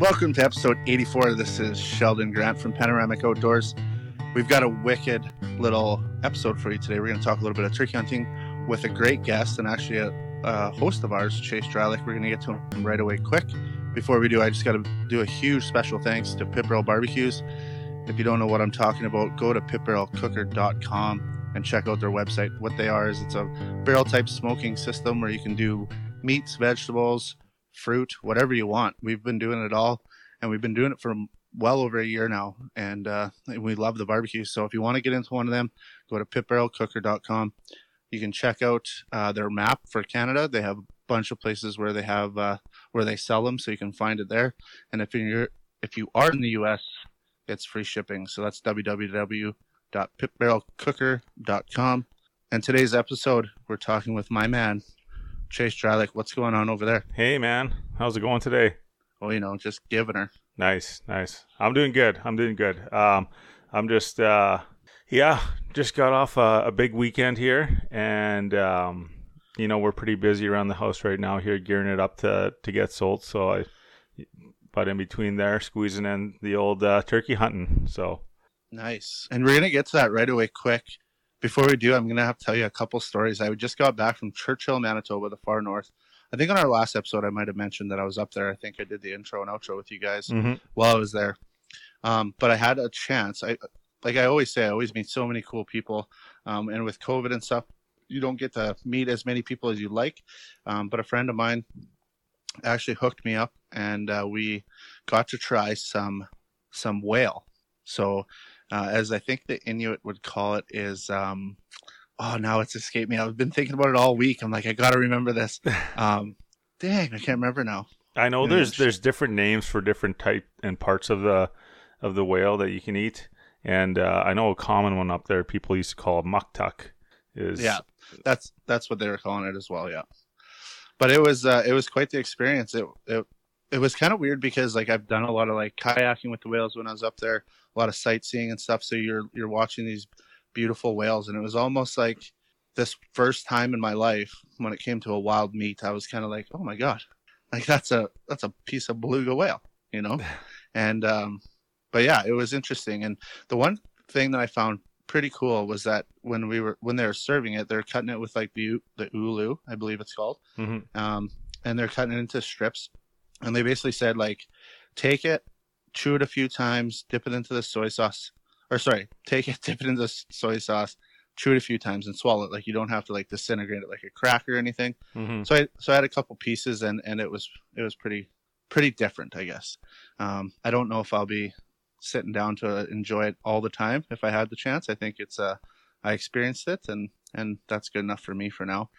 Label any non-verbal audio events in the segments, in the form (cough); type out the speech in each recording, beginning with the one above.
Welcome to episode 84. This is Sheldon Grant from Panoramic Outdoors. We've got a wicked little episode for you today. We're going to talk a little bit of turkey hunting with a great guest and actually a, a host of ours, Chase Drylick. We're going to get to him right away quick. Before we do, I just got to do a huge special thanks to Pit Barrel Barbecues. If you don't know what I'm talking about, go to pitbarrelcooker.com and check out their website. What they are is it's a barrel type smoking system where you can do meats, vegetables, fruit, whatever you want. We've been doing it all, and we've been doing it for well over a year now, and uh, we love the barbecue. So if you want to get into one of them, go to pitbarrelcooker.com. You can check out uh, their map for Canada. They have a bunch of places where they have uh, where they sell them, so you can find it there. And if you're if you are in the U.S., it's free shipping. So that's www.pitbarrelcooker.com. And today's episode, we're talking with my man, Chase Drylick. What's going on over there? Hey, man. How's it going today? Oh, you know, just giving her. Nice, nice. I'm doing good. I'm doing good. Um, I'm just, uh, yeah, just got off a, a big weekend here, and um, you know we're pretty busy around the house right now here, gearing it up to to get sold. So I, but in between there, squeezing in the old uh, turkey hunting. So nice. And we're gonna get to that right away, quick. Before we do, I'm gonna have to tell you a couple stories. I just got back from Churchill, Manitoba, the far north. I think on our last episode, I might have mentioned that I was up there. I think I did the intro and outro with you guys mm-hmm. while I was there. Um, but I had a chance. I like I always say, I always meet so many cool people. Um, and with COVID and stuff, you don't get to meet as many people as you like. Um, but a friend of mine actually hooked me up, and uh, we got to try some some whale. So, uh, as I think the Inuit would call it, is um, oh now it's escaped me. I've been thinking about it all week. I'm like, I got to remember this. (laughs) Um, dang, I can't remember now. I know there's there's different names for different type and parts of the of the whale that you can eat. And uh, I know a common one up there people used to call it muktuk. Is yeah, that's that's what they were calling it as well. Yeah, but it was uh, it was quite the experience. It it it was kind of weird because like I've done a lot of like kayaking with the whales when I was up there, a lot of sightseeing and stuff. So you're you're watching these beautiful whales, and it was almost like this first time in my life when it came to a wild meat. I was kind of like, oh my god, like that's a that's a piece of beluga whale, you know, (laughs) and um, but yeah, it was interesting. And the one thing that I found pretty cool was that when we were when they were serving it, they're cutting it with like the the ulu, I believe it's called, mm-hmm. um, and they're cutting it into strips. And they basically said like, take it, chew it a few times, dip it into the soy sauce, or sorry, (laughs) take it, dip it into the soy sauce, chew it a few times, and swallow it. Like you don't have to like disintegrate it like a crack or anything. Mm-hmm. So I so I had a couple pieces, and and it was it was pretty pretty different, I guess. Um, I don't know if I'll be sitting down to enjoy it all the time if I had the chance. I think it's uh, I experienced it and and that's good enough for me for now.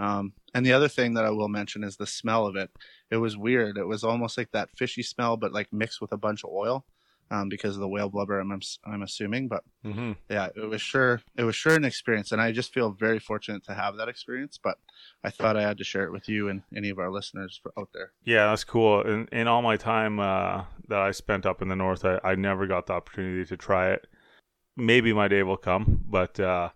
Um, and the other thing that I will mention is the smell of it. It was weird. It was almost like that fishy smell, but like mixed with a bunch of oil um, because of the whale blubber. I'm I'm assuming, but mm-hmm. yeah, it was sure it was sure an experience, and I just feel very fortunate to have that experience. But I thought I had to share it with you and any of our listeners out there. Yeah, that's cool. In in all my time uh, that I spent up in the north, I, I never got the opportunity to try it. Maybe my day will come, but. Uh,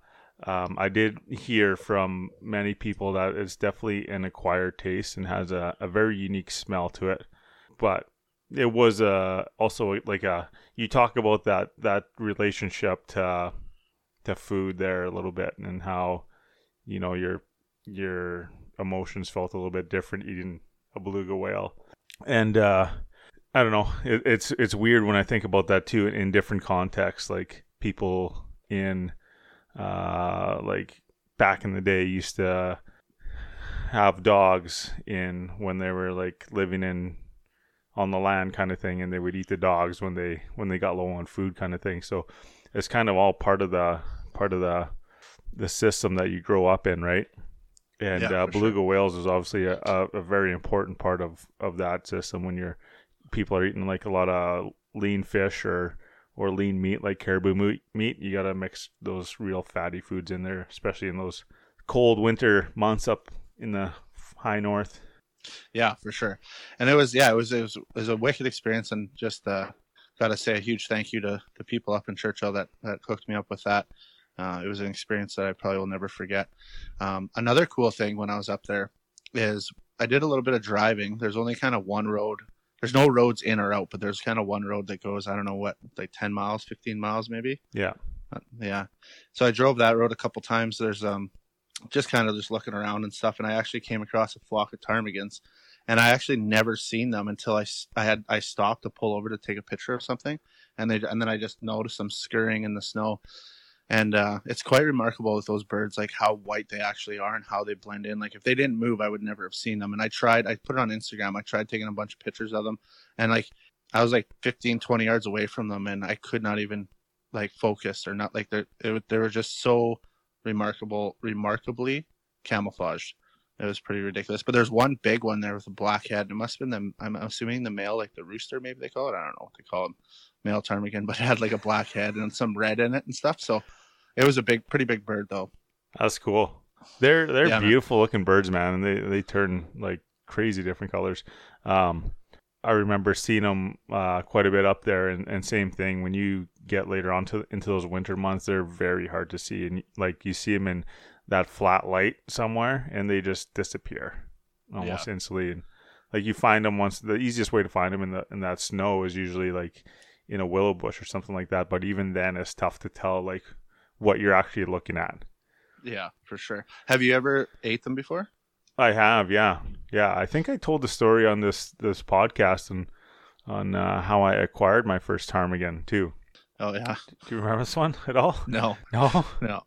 um, I did hear from many people that it's definitely an acquired taste and has a, a very unique smell to it. But it was uh, also like a you talk about that that relationship to to food there a little bit and how you know your your emotions felt a little bit different eating a beluga whale and uh i don't know it, it's it's weird when i think about that too in different contexts like people in uh like back in the day used to have dogs in when they were like living in on the land kind of thing and they would eat the dogs when they when they got low on food kind of thing. So it's kind of all part of the part of the the system that you grow up in right? And Yeah, uh, beluga whales is obviously a, a, a very important part of of that system when you're people are eating like a lot of lean fish or or lean meat like caribou meat, you got to mix those real fatty foods in there especially in those cold winter months up in the high north Yeah, for sure. And it was yeah, it was it was, it was a wicked experience, and just uh, got to say a huge thank you to the people up in Churchill that that hooked me up with that. Uh, it was an experience that I probably will never forget. Um, another cool thing when I was up there is I did a little bit of driving. There's only kind of one road. There's no roads in or out, but there's kind of one road that goes I don't know what like 10 miles, 15 miles maybe. Yeah. Uh, yeah. So I drove that road a couple times. There's um just kind of just looking around and stuff, and I actually came across a flock of ptarmigans, and I actually never seen them until I, s- I had I stopped to pull over to take a picture of something, and they and then I just noticed them scurrying in the snow, and uh, it's quite remarkable with those birds, like how white they actually are and how they blend in. Like if they didn't move, I would never have seen them. And I tried, I put it on Instagram. I tried taking a bunch of pictures of them, and like I was like 15, 20 yards away from them, and I could not even like focus or not like they they were just so remarkable, remarkably camouflaged. It was pretty ridiculous. But there's one big one there with a black head. It must have been the I'm assuming the male, like the rooster, maybe they call it. I don't know what they call them, male ptarmigan, (laughs) but it had like a black head and some red in it and stuff. So it was a big, pretty big bird though. That's cool. They're they're Yeah, man. beautiful looking birds, man, and they they turn like crazy different colors. Um, I remember seeing them uh, quite a bit up there, and, and same thing when you get later on to into those winter months, they're very hard to see, and like you see them in that flat light somewhere, and they just disappear almost instantly. And like you find them once, the easiest way to find them in the in that snow is usually like in a willow bush or something like that. But even then, it's tough to tell like what you're actually looking at. Yeah, for sure. Have you ever ate them before? I have, yeah, yeah. I think I told the story on this this podcast and on uh, how I acquired my first ptarmigan too. Oh yeah. Do you remember this one at all? No, (laughs) No, no.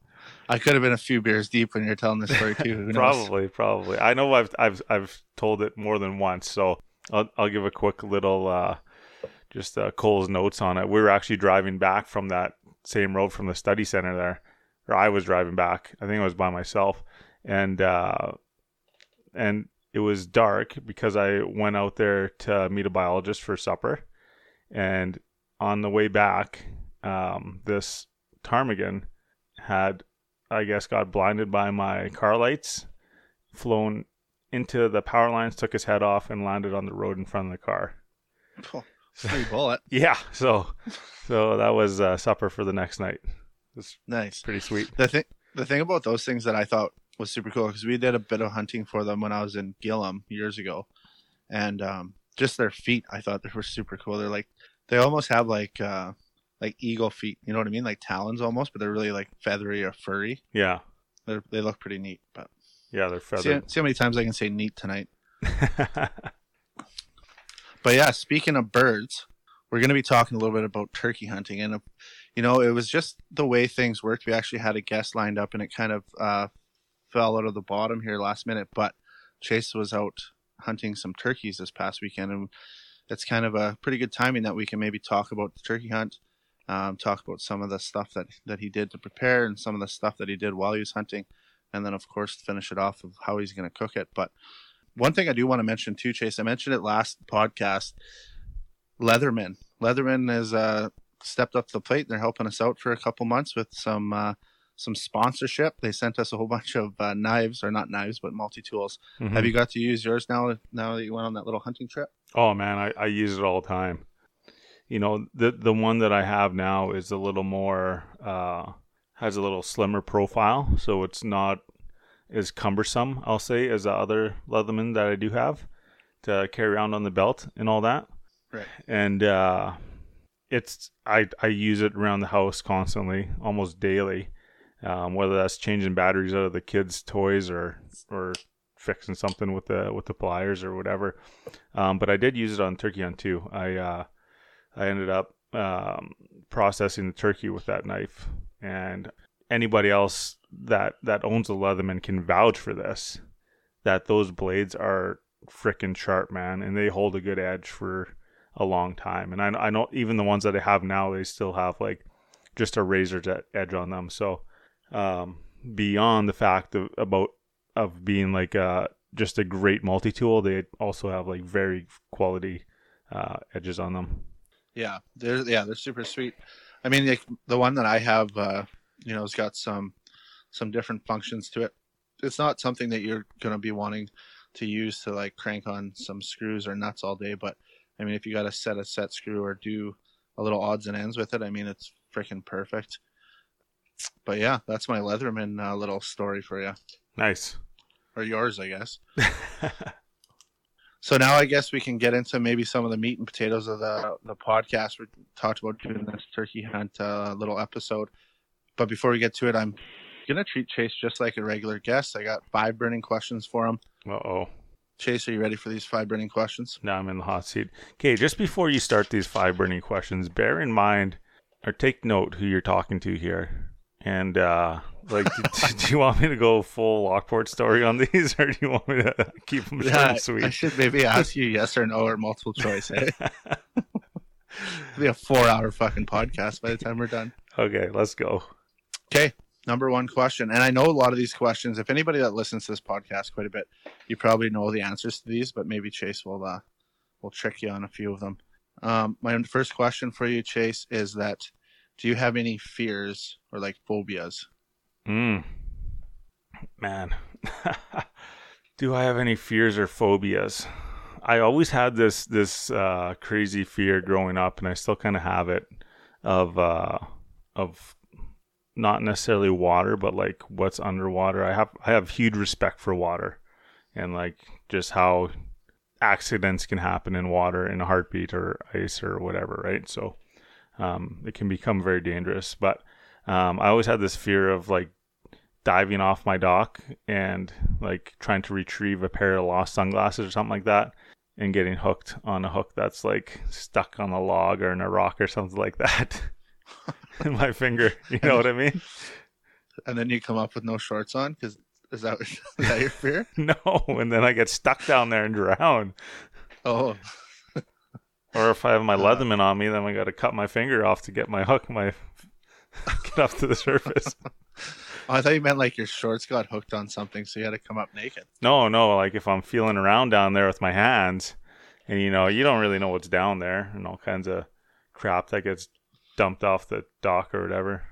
I could have been a few beers deep when you're telling this story too. (laughs) Who knows? probably, probably. I know I've I've I've told it more than once, so I'll I'll give a quick little uh, just uh, Cole's notes on it. We were actually driving back from that same road from the study center there, or I was driving back. I think I was by myself, and uh, and it was dark because I went out there to meet a biologist for supper, and on the way back, um, this ptarmigan had, I guess, got blinded by my car lights, flown into the power lines, took his head off, and landed on the road in front of the car. Oh, free (laughs) bullet. Yeah, so so that was uh, supper for the next night. It's Nice. pretty sweet. The thing, the thing about those things that I thought was super cool because we did a bit of hunting for them when I was in Gillam years ago, and um, just their feet, I thought they were super cool. They're like, they almost have like, uh, like eagle feet. You know what I mean? Like talons almost, but they're really like feathery or furry. Yeah, They're, they look pretty neat. But yeah, they're see, feathered. see how many times I can say neat tonight. (laughs) But yeah, speaking of birds, we're going to be talking a little bit about turkey hunting, and you know, it was just the way things worked. We actually had a guest lined up, and it kind of uh, fell out of the bottom here last minute. But Chase was out hunting some turkeys this past weekend, and it's kind of a pretty good timing that we can maybe talk about the turkey hunt, um, talk about some of the stuff that that he did to prepare, and some of the stuff that he did while he was hunting, and then of course finish it off of how he's going to cook it. But one thing I do want to mention too, Chase, I mentioned it last podcast. Leatherman, Leatherman has uh, stepped up the plate. They're helping us out for a couple months with some uh, some sponsorship. They sent us a whole bunch of uh, knives, or not knives, but multi tools. Mhm. Have you got to use yours now? Now that you went on that little hunting trip? Oh man, I, I use it all the time. You know, the the one that I have now is a little more uh has a little slimmer profile, so it's not as cumbersome, I'll say, as the other Leatherman that I do have to carry around on the belt and all that. Right. And uh it's I I use it around the house constantly, almost daily. Um, whether that's changing batteries out of the kids' toys or or fixing something with the with the pliers or whatever. Um, but I did use it on turkey hunt too. I uh, I ended up um, processing the turkey with that knife, and anybody else that that owns a Leatherman can vouch for this. That those blades are freaking sharp, man, and they hold a good edge for a long time. And I I know even the ones that I have now, they still have like just a razor's e- edge on them. So um, beyond the fact of about of being like uh just a great multi tool, they also have like very quality uh, edges on them. Yeah, they're yeah they're super sweet. I mean, like the one that I have, uh, you know, has got some some different functions to it. It's not something that you're going to be wanting to use to like crank on some screws or nuts all day. But I mean, if you got to set a set screw or do a little odds and ends with it, I mean, it's freaking perfect. But yeah, that's my Leatherman uh, little story for you, Nice. or yours, I guess. (laughs) So now I guess we can get into maybe some of the meat and potatoes of the the podcast. We talked about doing this turkey hunt uh, little episode, but before we get to it, I'm gonna treat Chase just like a regular guest. I got five burning questions for him. Uh oh. Chase, are you ready for these five burning questions? No, I'm in the hot seat. Okay, just before you start these five burning questions, bear in mind or take note who you're talking to here. And uh like, do, do you want me to go full Lockport story on these, or do you want me to keep them short Yeah, and sweet? I should maybe ask you yes or no or multiple choice. Eh? (laughs) It'll be a four-hour fucking podcast by the time we're done. okay, let's go. Okay, number one question, and I know a lot of these questions. If anybody that listens to this podcast quite a bit, you probably know the answers to these, but maybe Chase will uh, will trick you on a few of them. Um, my first question for you, Chase, is that do you have any fears or like phobias? Mm. Man, (laughs) do I have any fears or phobias? I always had this this uh, crazy fear growing up, and I still kind of have it of uh, of not necessarily water, but like what's underwater. I have I have huge respect for water, and like just how accidents can happen in water in a heartbeat or ice or whatever, right? So um, it can become very dangerous. But um, I always had this fear of like diving off my dock and like trying to retrieve a pair of lost sunglasses or something like that and getting hooked on a hook that's like stuck on a log or in a rock or something like that (laughs) in my finger. You know what I mean? And then you come up with no shorts on because is that (laughs) is that your fear? (laughs) No, and then I get stuck down there and drown. Oh, Or if I have my Uh. Leatherman on me, then I got to cut my finger off to get my hook, my get up to the surface. I thought you meant like your shorts got hooked on something, so you had to come up naked. No, no, like if I'm feeling around down there with my hands, and you know, you don't really know what's down there, and all kinds of crap that gets dumped off the dock or whatever.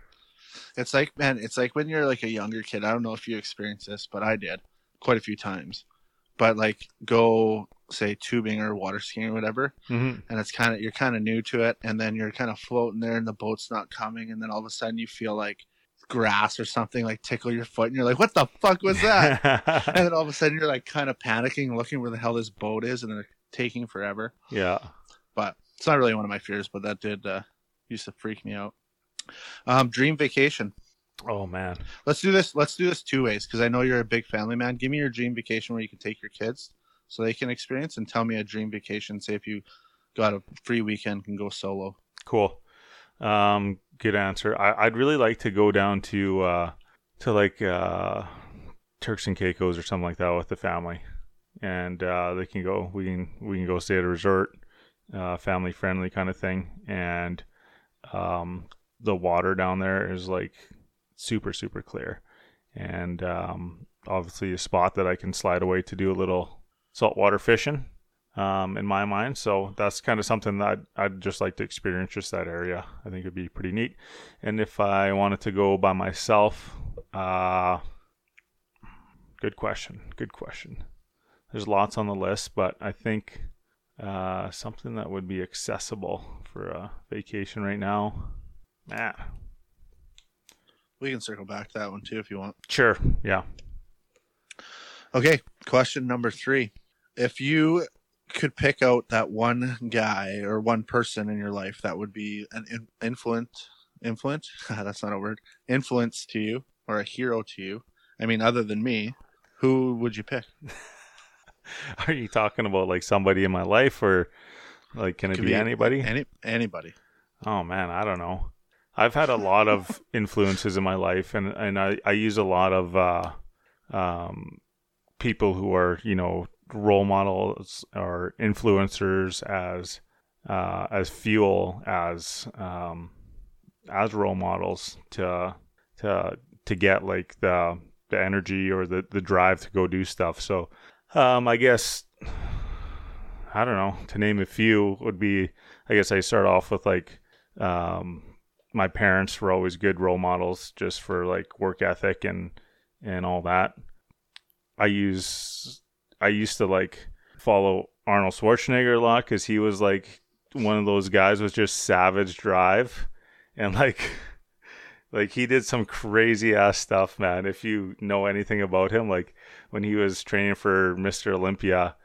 It's like, man, it's like when you're like a younger kid. I don't know if you experienced this, but I did quite a few times. But like, go say tubing or water skiing or whatever, Mm-hmm. and it's kind of you're kind of new to it, and then you're kind of floating there, and the boat's not coming, and then all of a sudden you feel like grass or something like tickle your foot, and you're like, "What the fuck was that?" (laughs) and then all of a sudden you're like kind of panicking, looking where the hell this boat is, and they're taking forever. yeah. But it's not really one of my fears, but that did uh, used to freak me out. Um, dream vacation. Oh man. Let's do this. Let's do this two ways because I know you're a big family man. Give me your dream vacation where you can take your kids so they can experience, and tell me a dream vacation. Say if you got a free weekend, can go solo. Cool. Um, good answer. I, I'd really like to go down to uh, to like uh, Turks and Caicos or something like that with the family, and uh, they can go. We can we can go stay at a resort, uh, family friendly kind of thing, and um, the water down there is like super super clear, and um, obviously a spot that I can slide away to do a little saltwater fishing um, in my mind. So that's kind of something that I'd, I'd just like to experience, just that area. I think it'd be pretty neat. And if I wanted to go by myself, uh, good question. Good question. There's lots on the list, but I think uh, something that would be accessible for a vacation right now. Man, We can circle back to that one too if you want. sure. Yeah. Okay, question number three. If you could pick out that one guy or one person in your life that would be an in- influence, influence, (laughs) that's not a word, influence to you or a hero to you, I mean, other than me, who would you pick? (laughs) Are you talking about like somebody in my life or like can it be, be anybody? Any anybody. Oh man, I don't know. I've had a lot of (laughs) influences in my life, and and I I use a lot of uh, um, people who are you know role models or influencers as uh, as fuel as um, as role models to to to get like the the energy or the the drive to go do stuff. So um, I guess I don't know to name a few would be I guess I start off with like um, my parents were always good role models just for like work ethic and and all that. I use I used to like follow Arnold Schwarzenegger a lot because he was like one of those guys with just savage drive and like (laughs) like he did some crazy ass stuff man if you know anything about him like when he was training for Mr. Olympia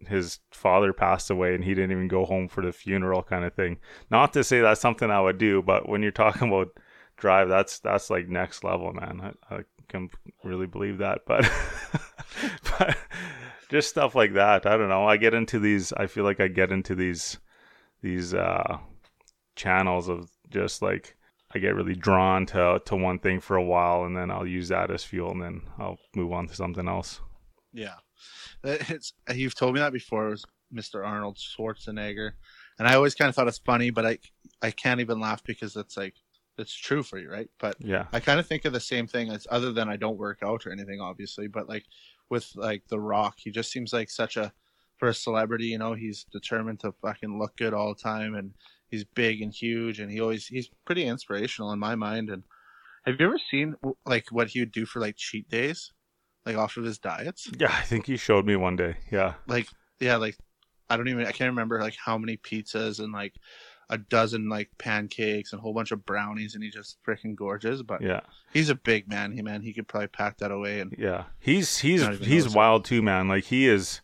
his father passed away and he didn't even go home for the funeral kind of thing. Not to say that's something I would do, but when you're talking about drive, that's that's like next level, man. I, I can really believe that, but (laughs) but just stuff like that. I don't know. I get into these. I feel like I get into these these uh, channels of just like I get really drawn to to one thing for a while, and then I'll use that as fuel, and then I'll move on to something else. Yeah, (laughs) it's you've told me that before. It was Mr. Arnold Schwarzenegger, and I always kind of thought it's funny, but I I can't even laugh because it's like it's true for you, right? But yeah, I kind of think of the same thing as other than I don't work out or anything, obviously, but like with like The Rock, he just seems like such a for a celebrity, you know, he's determined to fucking look good all the time and he's big and huge and he always he's pretty inspirational in my mind and have you ever seen like what he would do for like cheat days? Like off of his diets? Yeah i think he showed me one day yeah. Like yeah like i don't even i can't remember like how many pizzas and like a dozen like pancakes and a whole bunch of brownies and he's just freaking gorgeous but yeah. he's a big man he man. He could probably pack that away and yeah. He's he's he's wild too man. Like he is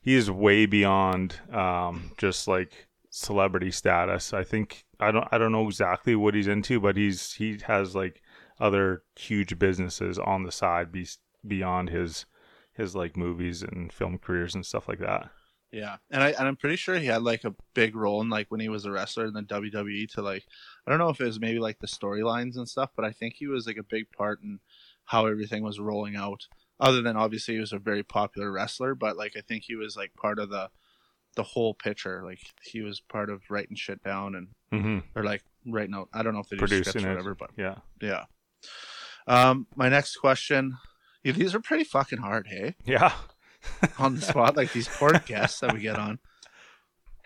he is way beyond um just like celebrity status. I think i don't i don't know exactly what he's into but he's he has like other huge businesses on the side be, beyond his his like movies and film careers and stuff like that yeah, and I and I'm pretty sure he had like a big role in like when he was a wrestler in the WWE to like I don't know if it was maybe like the storylines and stuff, but I think he was like a big part in how everything was rolling out. Other than obviously he was a very popular wrestler, but like I think he was like part of the the whole picture. Like he was part of writing shit down and mm-hmm. or like writing out. I don't know if they do producing scripts it, or whatever, but yeah, yeah. Um, my next question. Yeah, these are pretty fucking hard, hey? yeah. (laughs) on the spot, like these poor guests that we get on.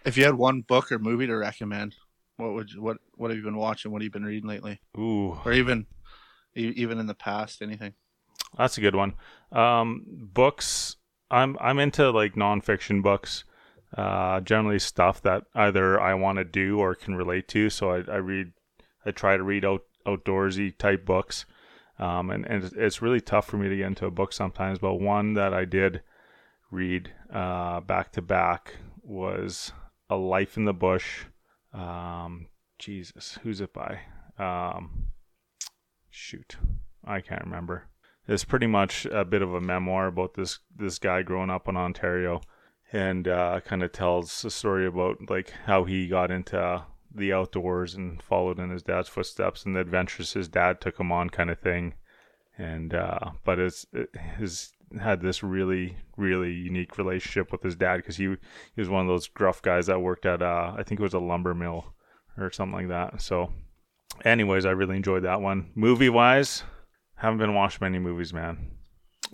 If you had one book or movie to recommend, what would you, what what have you been watching? What have you been reading lately? Ooh, or even even in the past, anything? That's a good one. Um, books. I'm I'm into like nonfiction books. Uh, generally stuff that either I want to do or can relate to. So I, I read, I try to read out outdoorsy type books. Um, and, and it's really tough for me to get into a book sometimes. But one that I did read uh, back to back was A Life in the Bush. Um, Jesus, who's it by? Um, shoot, I can't remember. It's pretty much a bit of a memoir about this this guy growing up in Ontario, and uh, kind of tells a story about like how he got into the outdoors and followed in his dad's footsteps and the adventures his dad took him on, kind of thing. And uh, but it's it, his had this really really unique relationship with his dad because he he was one of those gruff guys that worked at uh, I think it was a lumber mill or something like that. So, anyways, I really enjoyed that one. Movie wise, haven't been watching many movies, man.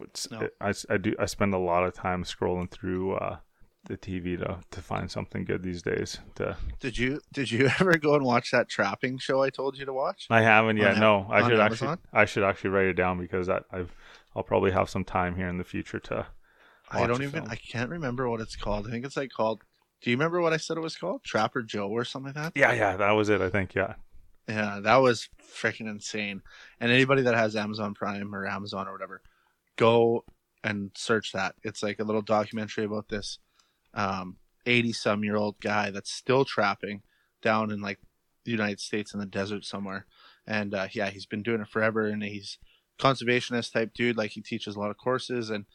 It's No. it, I, I do I spend a lot of time scrolling through uh, the TV to to find something good these days. To Did you did you (laughs) ever go and watch that trapping show I told you to watch? I haven't yet. On no, I should Amazon? actually I should actually write it down because I, I've I'll probably have some time here in the future to. I don't even film. I can't remember what it's called. I think it's like called. Do you remember what I said it was called? Trapper Joe or something like that? Yeah, yeah, that was it. I think. Yeah. Yeah, that was freaking insane. And anybody that has Amazon Prime or Amazon or whatever, go and search that. It's like a little documentary about this um 80 some year old guy that's still trapping down in like the United States in the desert somewhere. And uh, yeah, he's been doing it forever and he's conservationist type dude. Like he teaches a lot of courses and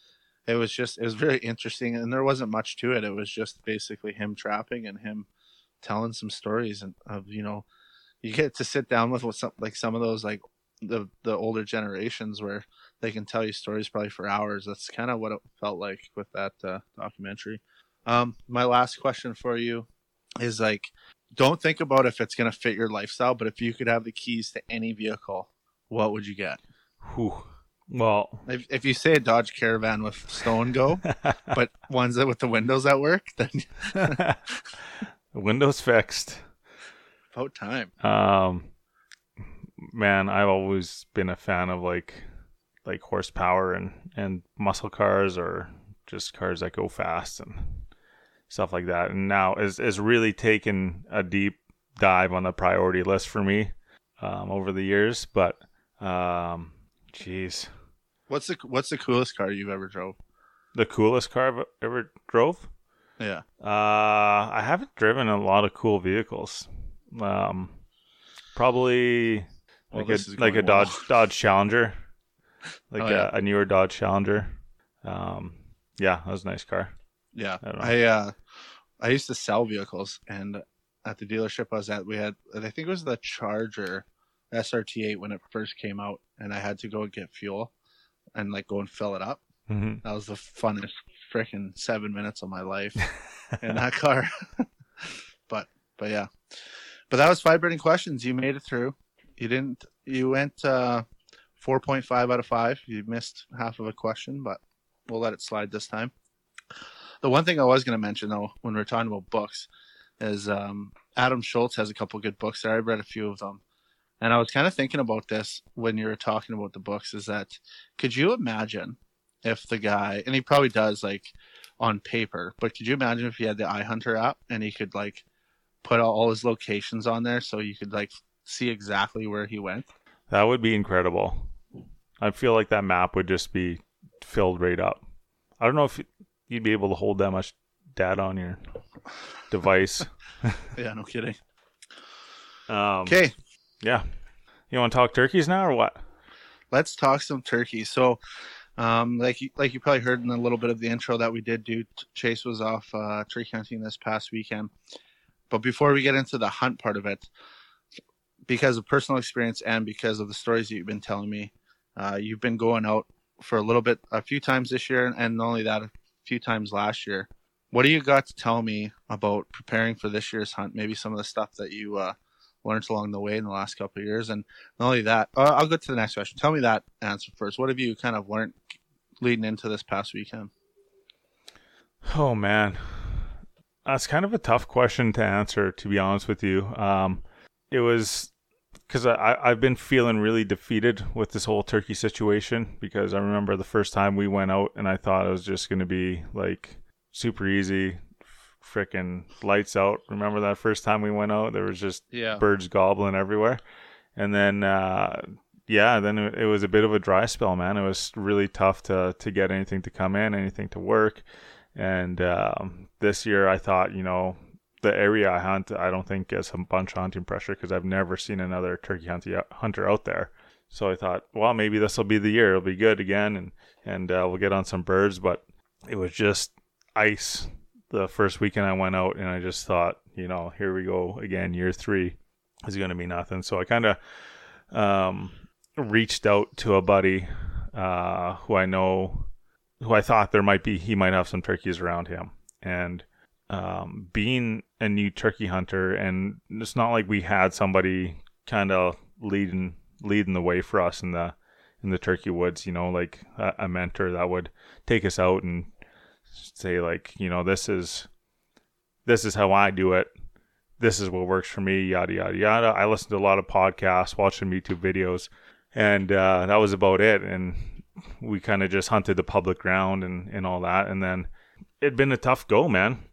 it was just it was very interesting and there wasn't much to it. It was just basically him trapping and him telling some stories and of you know you get to sit down with, with some like some of those like the the older generations where they can tell you stories probably for hours. That's kind of what it felt like with that uh, documentary. Um, my last question for you is like, don't think about if it's gonna fit your lifestyle, but if you could have the keys to any vehicle, what would you get? Whew. Well, If, if you say a Dodge Caravan with Stow 'n Go, (laughs) but ones that with the windows that work, then (laughs) Windows fixed. about time. Um, man, I've always been a fan of like like horsepower and and muscle cars or just cars that go fast and stuff like that. And now is is really taken a deep dive on the priority list for me um, over the years. But um, jeez, What's the what's the coolest car you've ever drove? the coolest car I've ever drove. Yeah. Uh, I haven't driven a lot of cool vehicles. Um, probably Well, like a like a well. Dodge Dodge Challenger, (laughs) like Oh, a, yeah. a newer Dodge Challenger. Um, yeah, that was a nice car. Yeah, I. I uh, I used to sell vehicles, and at the dealership I was at, we had I think it was the Charger SRT8 when it first came out, and I had to go get fuel, and like go and fill it up. hmm That was the funnest freaking seven minutes of my life (laughs) in that car. (laughs) but but yeah, but that was five burning questions. You made it through. You didn't. You went uh, four point five out of five. You missed half of a question, but we'll let it slide this time. The one thing I was going to mention though, when we are talking about books, is um, Adam Shoalts has a couple good books there. I've read a few of them, and I was kind of thinking about this when you were talking about the books. Is that could you imagine if the guy, and he probably does like on paper, but could you imagine if he had the iHunter app and he could like put all his locations on there so you could like see exactly where he went? That would be incredible. I feel like that map would just be filled right up. I don't know if you'd be able to hold that much data on your device. (laughs) Yeah, no kidding. Um, Okay, Yeah. You want to talk turkeys now or what? let's talk some turkeys. So, um, like you, like you probably heard in a little bit of the intro that we did do, Chase was off uh, turkey hunting this past weekend. But before we get into the hunt part of it, because of personal experience and because of the stories that you've been telling me, uh, you've been going out for a little bit, a few times this year, and not only that, a few times last year. What do you got to tell me about preparing for this year's hunt? Maybe some of the stuff that you uh, learned along the way in the last couple of years, and not only that, uh, I'll go to the next question. Tell me that answer first. What have you kind of learned leading into this past weekend? Oh man, that's kind of a tough question to answer. To be honest with you, um, it was because I I've been feeling really defeated with this whole turkey situation because I remember the first time we went out and I thought it was just going to be like super easy, freaking lights out. Remember that first time we went out? There was just Yeah. birds gobbling everywhere. And then, uh, yeah, then it, was a bit of a dry spell, man. It was really tough to to get anything to come in, anything to work. And um, this year, I thought, you know, the area I hunt, I don't think gets a bunch of hunting pressure because I've never seen another turkey hunter out there. So I thought, well, maybe this will be the year. It'll be good again, and and uh, we'll get on some birds. But it was just ice the first weekend I went out, and I just thought, you know, here we go again. Year three is going to be nothing. So I kind of um, reached out to a buddy uh, who I know, who I thought there might be, he might have some turkeys around him, and um, being a new turkey hunter, and it's not like we had somebody kind of leading leading the way for us in the in the turkey woods. You know, like a, a mentor that would take us out and say like, you know, this is this is how I do it. This is what works for me. Yada yada yada. I listened to a lot of podcasts, watching YouTube videos, and uh, that was about it. And we kind of just hunted the public ground and and all that. And then it'd been a tough go, man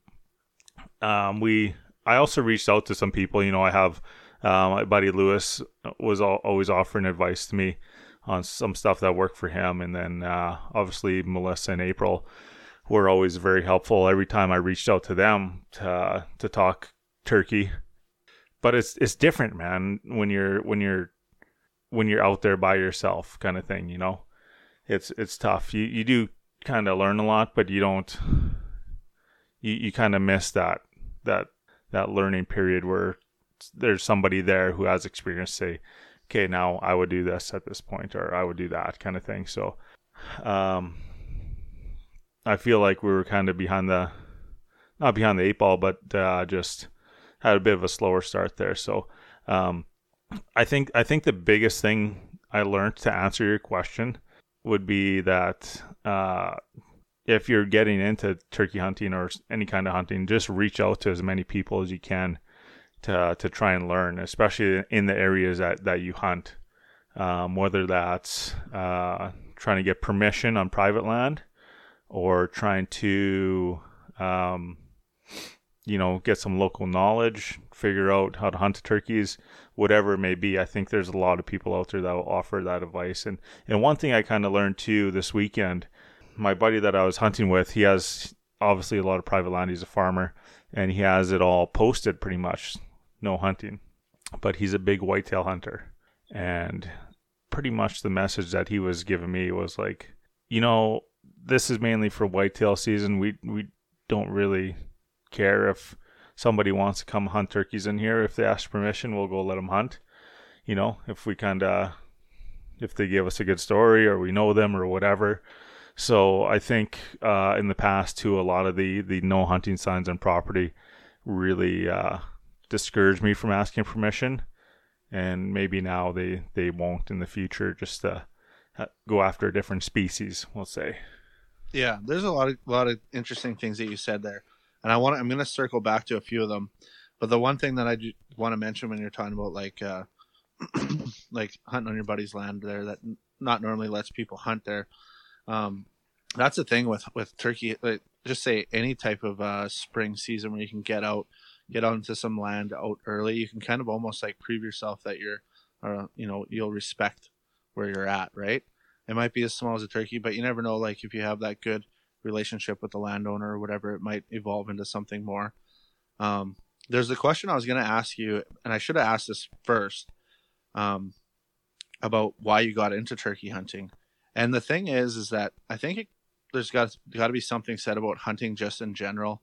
um, we I also reached out to some people. You know, I have uh, my buddy Lewis was al- always offering advice to me on some stuff that worked for him, and then uh, obviously Melissa and April were always very helpful. Every time I reached out to them to to talk turkey, but it's it's different, man. When you're when you're when you're out there by yourself, kind of thing. You know, it's it's tough. You you do kind of learn a lot, but you don't you, you kind of miss that that that learning period where there's somebody there who has experience say okay now i would do this at this point or i would do that kind of thing so um i feel like we were kind of behind the not behind the eight ball but uh just had a bit of a slower start there so um i think i think the biggest thing i learned to answer your question would be that uh if you're getting into turkey hunting or any kind of hunting, just reach out to as many people as you can to to try and learn, especially in the areas that that you hunt. Um, whether that's uh, trying to get permission on private land or trying to, um, you know, get some local knowledge, figure out how to hunt turkeys, whatever it may be. I think there's a lot of people out there that will offer that advice. And and one thing I kind of learned too this weekend my buddy that I was hunting with, he has obviously a lot of private land. He's a farmer, and he has it all posted pretty much. No hunting, but he's a big whitetail hunter, and pretty much the message that he was giving me was like, you know, this is mainly for whitetail season. We we don't really care if somebody wants to come hunt turkeys in here. If they ask permission, we'll go let them hunt. You know, if we kind of if they give us a good story or we know them or whatever. So I think uh, in the past too, a lot of the the no hunting signs on property really uh, discouraged me from asking permission, and maybe now they they won't in the future just to go after a different species. We'll say. Yeah, there's a lot of lot of interesting things that you said there, and I want I'm going to circle back to a few of them, but the one thing that I want to mention when you're talking about like uh, (clears throat) like hunting on your buddy's land there that not normally lets people hunt there. Um, that's the thing with with turkey. Like, just say any type of uh, spring season where you can get out, get onto some land out early. You can kind of almost like prove yourself that you're, uh, you know, you'll respect where you're at. Right? It might be as small as a turkey, but you never know. Like if you have that good relationship with the landowner or whatever, it might evolve into something more. Um, there's a question I was going to ask you, and I should have asked this first um, about why you got into turkey hunting. And the thing is, is that I think it, there's got got to be something said about hunting just in general,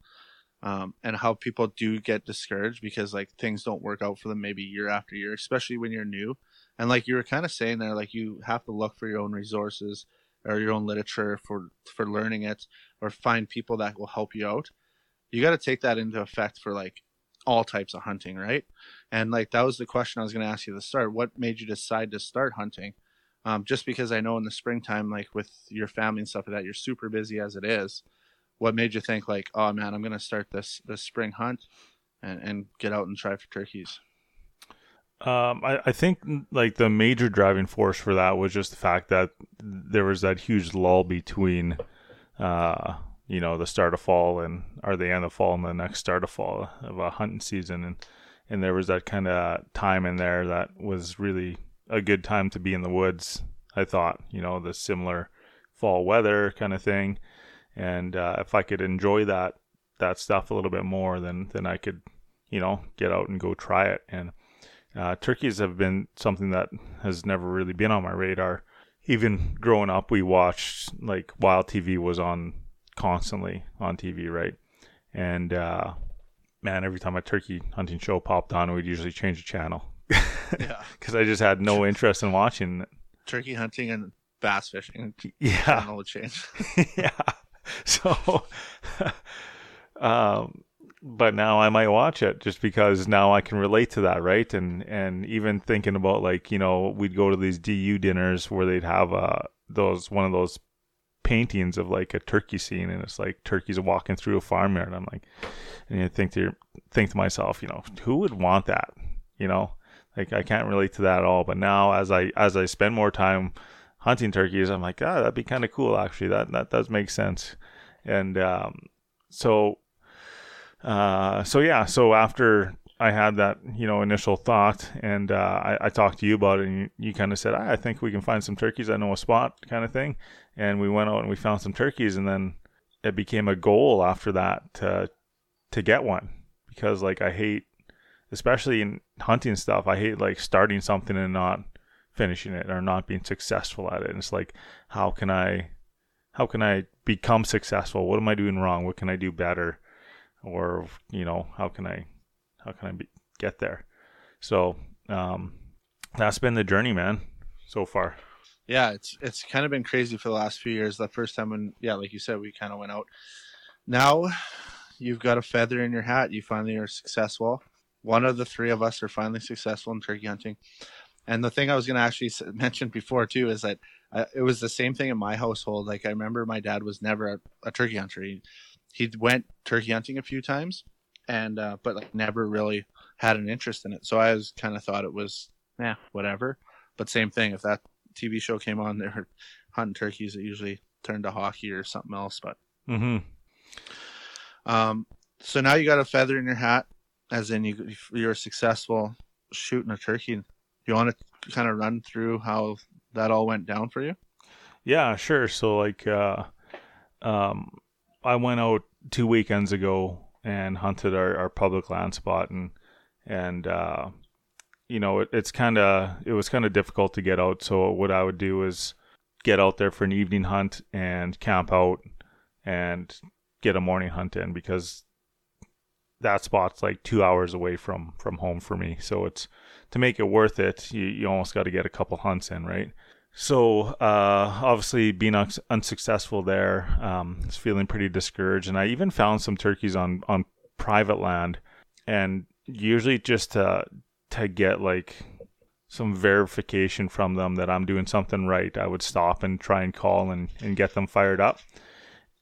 um, and how people do get discouraged because like things don't work out for them maybe year after year, especially when you're new. And like you were kind of saying there, like you have to look for your own resources or your own literature for for learning it, or find people that will help you out. You got to take that into effect for like all types of hunting, right? And like that was the question I was going to ask you to start. What made you decide to start hunting? Um, just because I know in the springtime, like with your family and stuff like that, you're super busy as it is. What made you think like, oh man, I'm going to start this this spring hunt and and get out and try for turkeys? Um, I, I think like the major driving force for that was just the fact that there was that huge lull between uh, you know the start of fall and or the end of fall and the next start of fall of a hunting season. And and there was that kind of time in there that was really a good time to be in the woods i thought you know the similar fall weather kind of thing. And uh, if i could enjoy that that stuff a little bit more then then i could you know get out and go try it. And uh, turkeys have been something that has never really been on my radar even growing up we watched like wild tv was on constantly on TV, right? And uh, man, every time a turkey hunting show popped on, we'd usually change the channel. (laughs) yeah, (laughs) because I just had no interest in watching. Turkey hunting and bass fishing. (laughs) Yeah, channel would change. yeah, so. um, but now I might watch it just because now I can relate to that, right? And and even thinking about like you know we'd go to these DU dinners where they'd have uh those one of those paintings of like a turkey scene and it's like turkeys walking through a farmyard. And I'm like, and you think to think to myself, you know, who would want that? You know, like I can't relate to that at all. But now as I as I spend more time hunting turkeys, I'm like, ah, that'd be kind of cool actually. That that does make sense. And um, so, uh, so yeah. So after I had that, you know, initial thought, and uh, I, I, talked to you about it, and you, you kind of said, I think we can find some turkeys. I know a spot, kind of thing. And we went out and we found some turkeys, and then it became a goal after that to to get one because, like, I hate, especially in hunting stuff, I hate like starting something and not finishing it or not being successful at it. And it's like, how can I, how can I become successful? What am I doing wrong? What can I do better? Or you know, how can I how can I be, get there? So um, that's been the journey, man, so far. Yeah, it's it's kind of been crazy for the last few years. The first time when, yeah, like you said, we kind of went out. Now you've got a feather in your hat. You finally are successful. One of the three of us are finally successful in turkey hunting. And the thing I was going to actually mention before too is that uh, it was the same thing in my household. Like I remember my dad was never a, a turkey hunter. He, he went turkey hunting a few times, and uh, but like never really had an interest in it. So I was kind of thought it was yeah whatever. But same thing if that TV show came on, (laughs) they were hunting turkeys. It usually turned to hockey or something else. But mm-hmm. um, so now you got a feather in your hat, as in you you're successful shooting a turkey. Do you want to kind of run through how that all went down for you? Yeah, sure. So like, uh, um, I went out two weekends ago and hunted our, our public land spot and and uh, you know it, it's kind of it was kind of difficult to get out. So what I would do is get out there for an evening hunt and camp out and get a morning hunt in because that spot's like two hours away from from home for me. So it's to make it worth it, you, you almost got to get a couple hunts in, right? So uh, obviously being un- unsuccessful there, um, was feeling pretty discouraged, and I even found some turkeys on on private land, and usually just to to get like some verification from them that I'm doing something right, I would stop and try and call and, and get them fired up.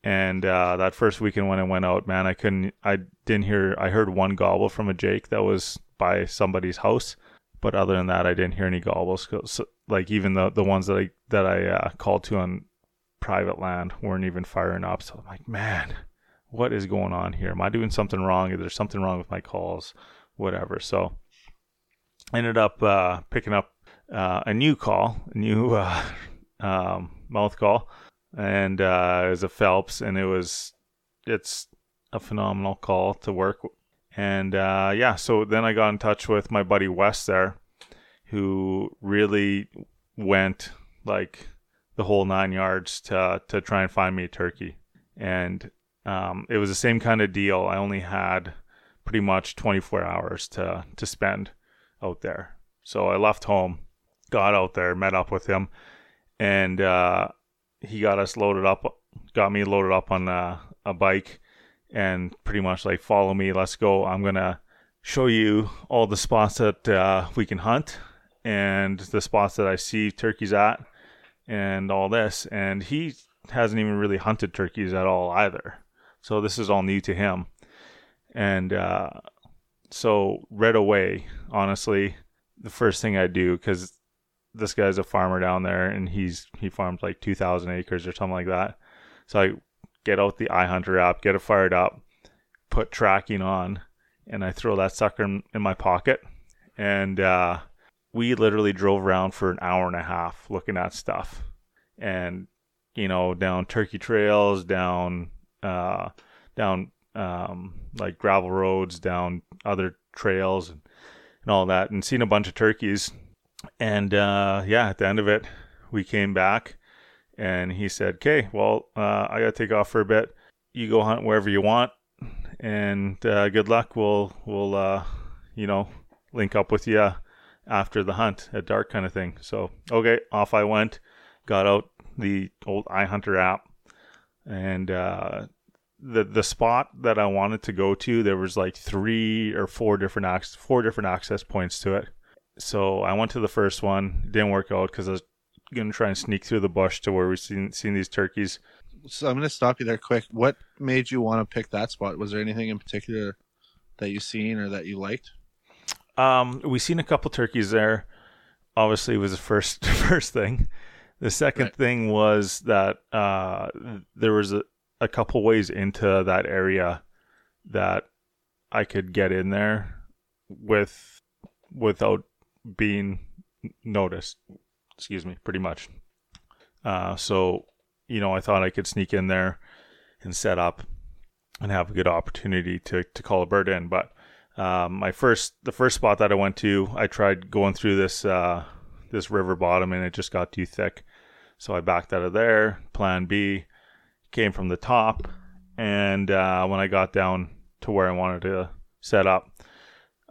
And uh, that first weekend when I went out, man, I couldn't, I didn't hear, I heard one gobble from a Jake that was by somebody's house. But other than that, I didn't hear any gobbles. So, like even the, the ones that I, that I uh, called to on private land weren't even firing up. So I'm like, man, what is going on here? Am I doing something wrong? Is there something wrong with my calls? Whatever. So ended up uh, picking up uh, a new call, a new (laughs) uh, um, mouth call, and uh, it was a Phelps, and it was it's a phenomenal call to work. And uh, yeah, so then I got in touch with my buddy Wes there, who really went like the whole nine yards to to try and find me a turkey, and um, it was the same kind of deal. I only had pretty much 24 hours to to spend out there. So I left home, got out there, met up with him, and uh, he got us loaded up, got me loaded up on a, a bike, and pretty much like, follow me, let's go. I'm gonna show you all the spots that uh, we can hunt and the spots that I see turkeys at and all this. And he hasn't even really hunted turkeys at all either. So this is all new to him. And uh, so right away, honestly, the first thing I do because this guy's a farmer down there and he's he farms like 2,000 acres or something like that. So I get out the iHunter app, get it fired up, put tracking on, and I throw that sucker in, in my pocket. And uh, we literally drove around for an hour and a half looking at stuff, and you know down turkey trails, down uh, down um, like gravel roads, down other trails and, and all that, and seen a bunch of turkeys. And uh, yeah, at the end of it, we came back, and he said, "Okay, well, uh, I gotta take off for a bit. You go hunt wherever you want, and uh, good luck. We'll we'll uh, you know link up with you after the hunt at dark, kind of thing." So okay, off I went, got out the old iHunter app, and uh, the the spot that I wanted to go to, there was like three or four different ac- four different access points to it. So I went to the first one. Didn't work out because Was gonna try and sneak through the bush to where we've seen seen these turkeys. So I'm gonna stop you there quick. What made you want to pick that spot? Was there anything in particular that you seen or that you liked? Um, we seen a couple turkeys there. Obviously, was the first (laughs) first thing. The second right. thing was that uh, there was a, a couple ways into that area that I could get in there with without being noticed. Excuse me, pretty much. Uh, so, you know, I thought I could sneak in there and set up and have a good opportunity to, to call a bird in. But um, my first, the first spot that I went to, I tried going through this uh, this river bottom and it just got too thick. So I backed out of there. Plan B, came from the top, and uh, when I got down to where I wanted to set up,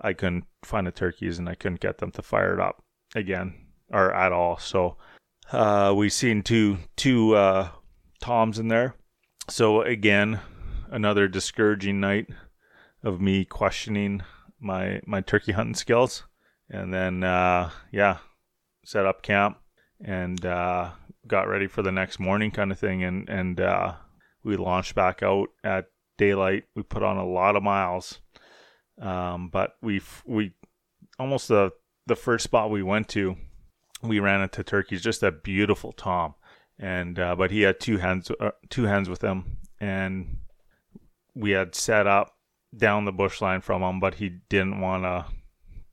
I couldn't find the turkeys and I couldn't get them to fire it up again or at all. So uh, we seen two two uh, toms in there. So again, another discouraging night of me questioning my my turkey hunting skills, and then uh, yeah, set up camp and uh, got ready for the next morning kind of thing and and uh, we launched back out at daylight we put on a lot of miles um, but we we almost the the first spot we went to we ran into turkeys just a beautiful tom. And uh, but he had two hens uh, two hens with him and we had set up down the bush line from him but he didn't want to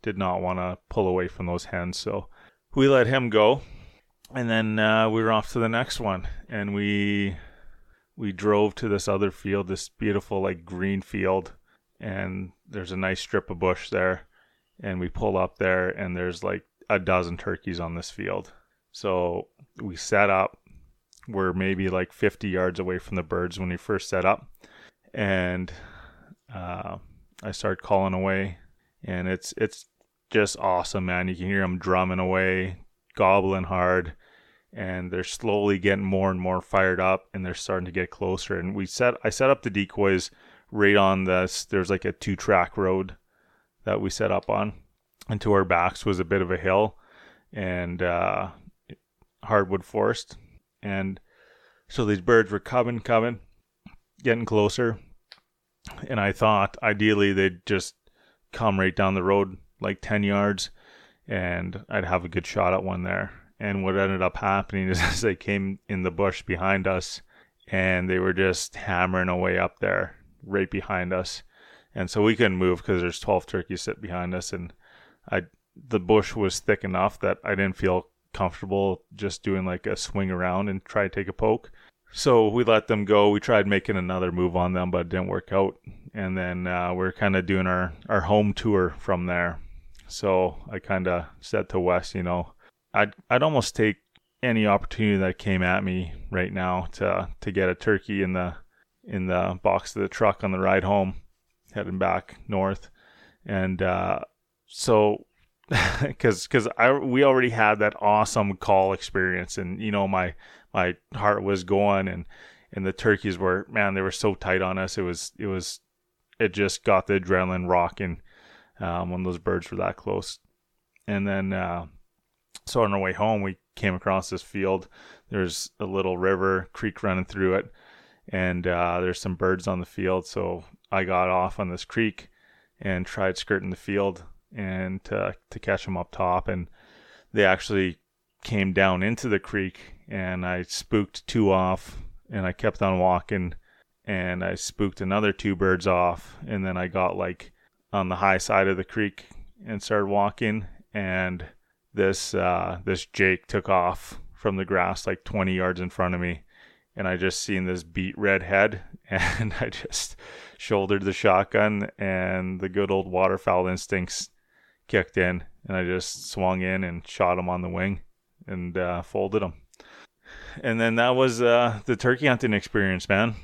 did not want to pull away from those hens so we let him go and then uh, we were off to the next one, and we we drove to this other field, this beautiful like green field, and there's a nice strip of bush there. And we pull up there, and there's like a dozen turkeys on this field. So we set up. We're maybe like 50 yards away from the birds when we first set up, and uh, I start calling away, and it's it's just awesome, man. You can hear them drumming away, gobbling hard, and they're slowly getting more and more fired up, and they're starting to get closer. And we set I set up the decoys right on this. There's like a two track road that we set up on, and to our backs was a bit of a hill and uh, hardwood forest, and so these birds were coming, coming, getting closer, and I thought ideally they'd just come right down the road like 10 yards and I'd have a good shot at one there. And what ended up happening (laughs) is they came in the bush behind us and they were just hammering away up there right behind us. And so we couldn't move because there's 12 turkeys sit behind us and I the bush was thick enough that I didn't feel comfortable just doing like a swing around and try to take a poke. So we let them go. We tried making another move on them, but it didn't work out. And then uh, we're kind of doing our, our home tour from there. So I kind of said to Wes, you know, I'd I'd almost take any opportunity that came at me right now to to get a turkey in the in the box of the truck on the ride home, heading back north, and uh, so (laughs) because because I we already had that awesome call experience, and you know my my heart was going, and and the turkeys were man they were so tight on us. It was it was it just got the adrenaline rocking um, when those birds were that close. And then, uh, so on our way home, we came across this field. There's a little river, creek running through it, and uh, there's some birds on the field. So I got off on this creek and tried skirting the field and to, to catch them up top. And they actually came down into the creek, and I spooked two off, and I kept on walking, and I spooked another two birds off, and then I got like on the high side of the creek and started walking. And this uh, this Jake took off from the grass like 20 yards in front of me. And I just seen this beat red head (laughs) and I just shouldered the shotgun and the good old waterfowl instincts kicked in and I just swung in and shot him on the wing and uh, folded him. And then that was uh, the turkey hunting experience, man.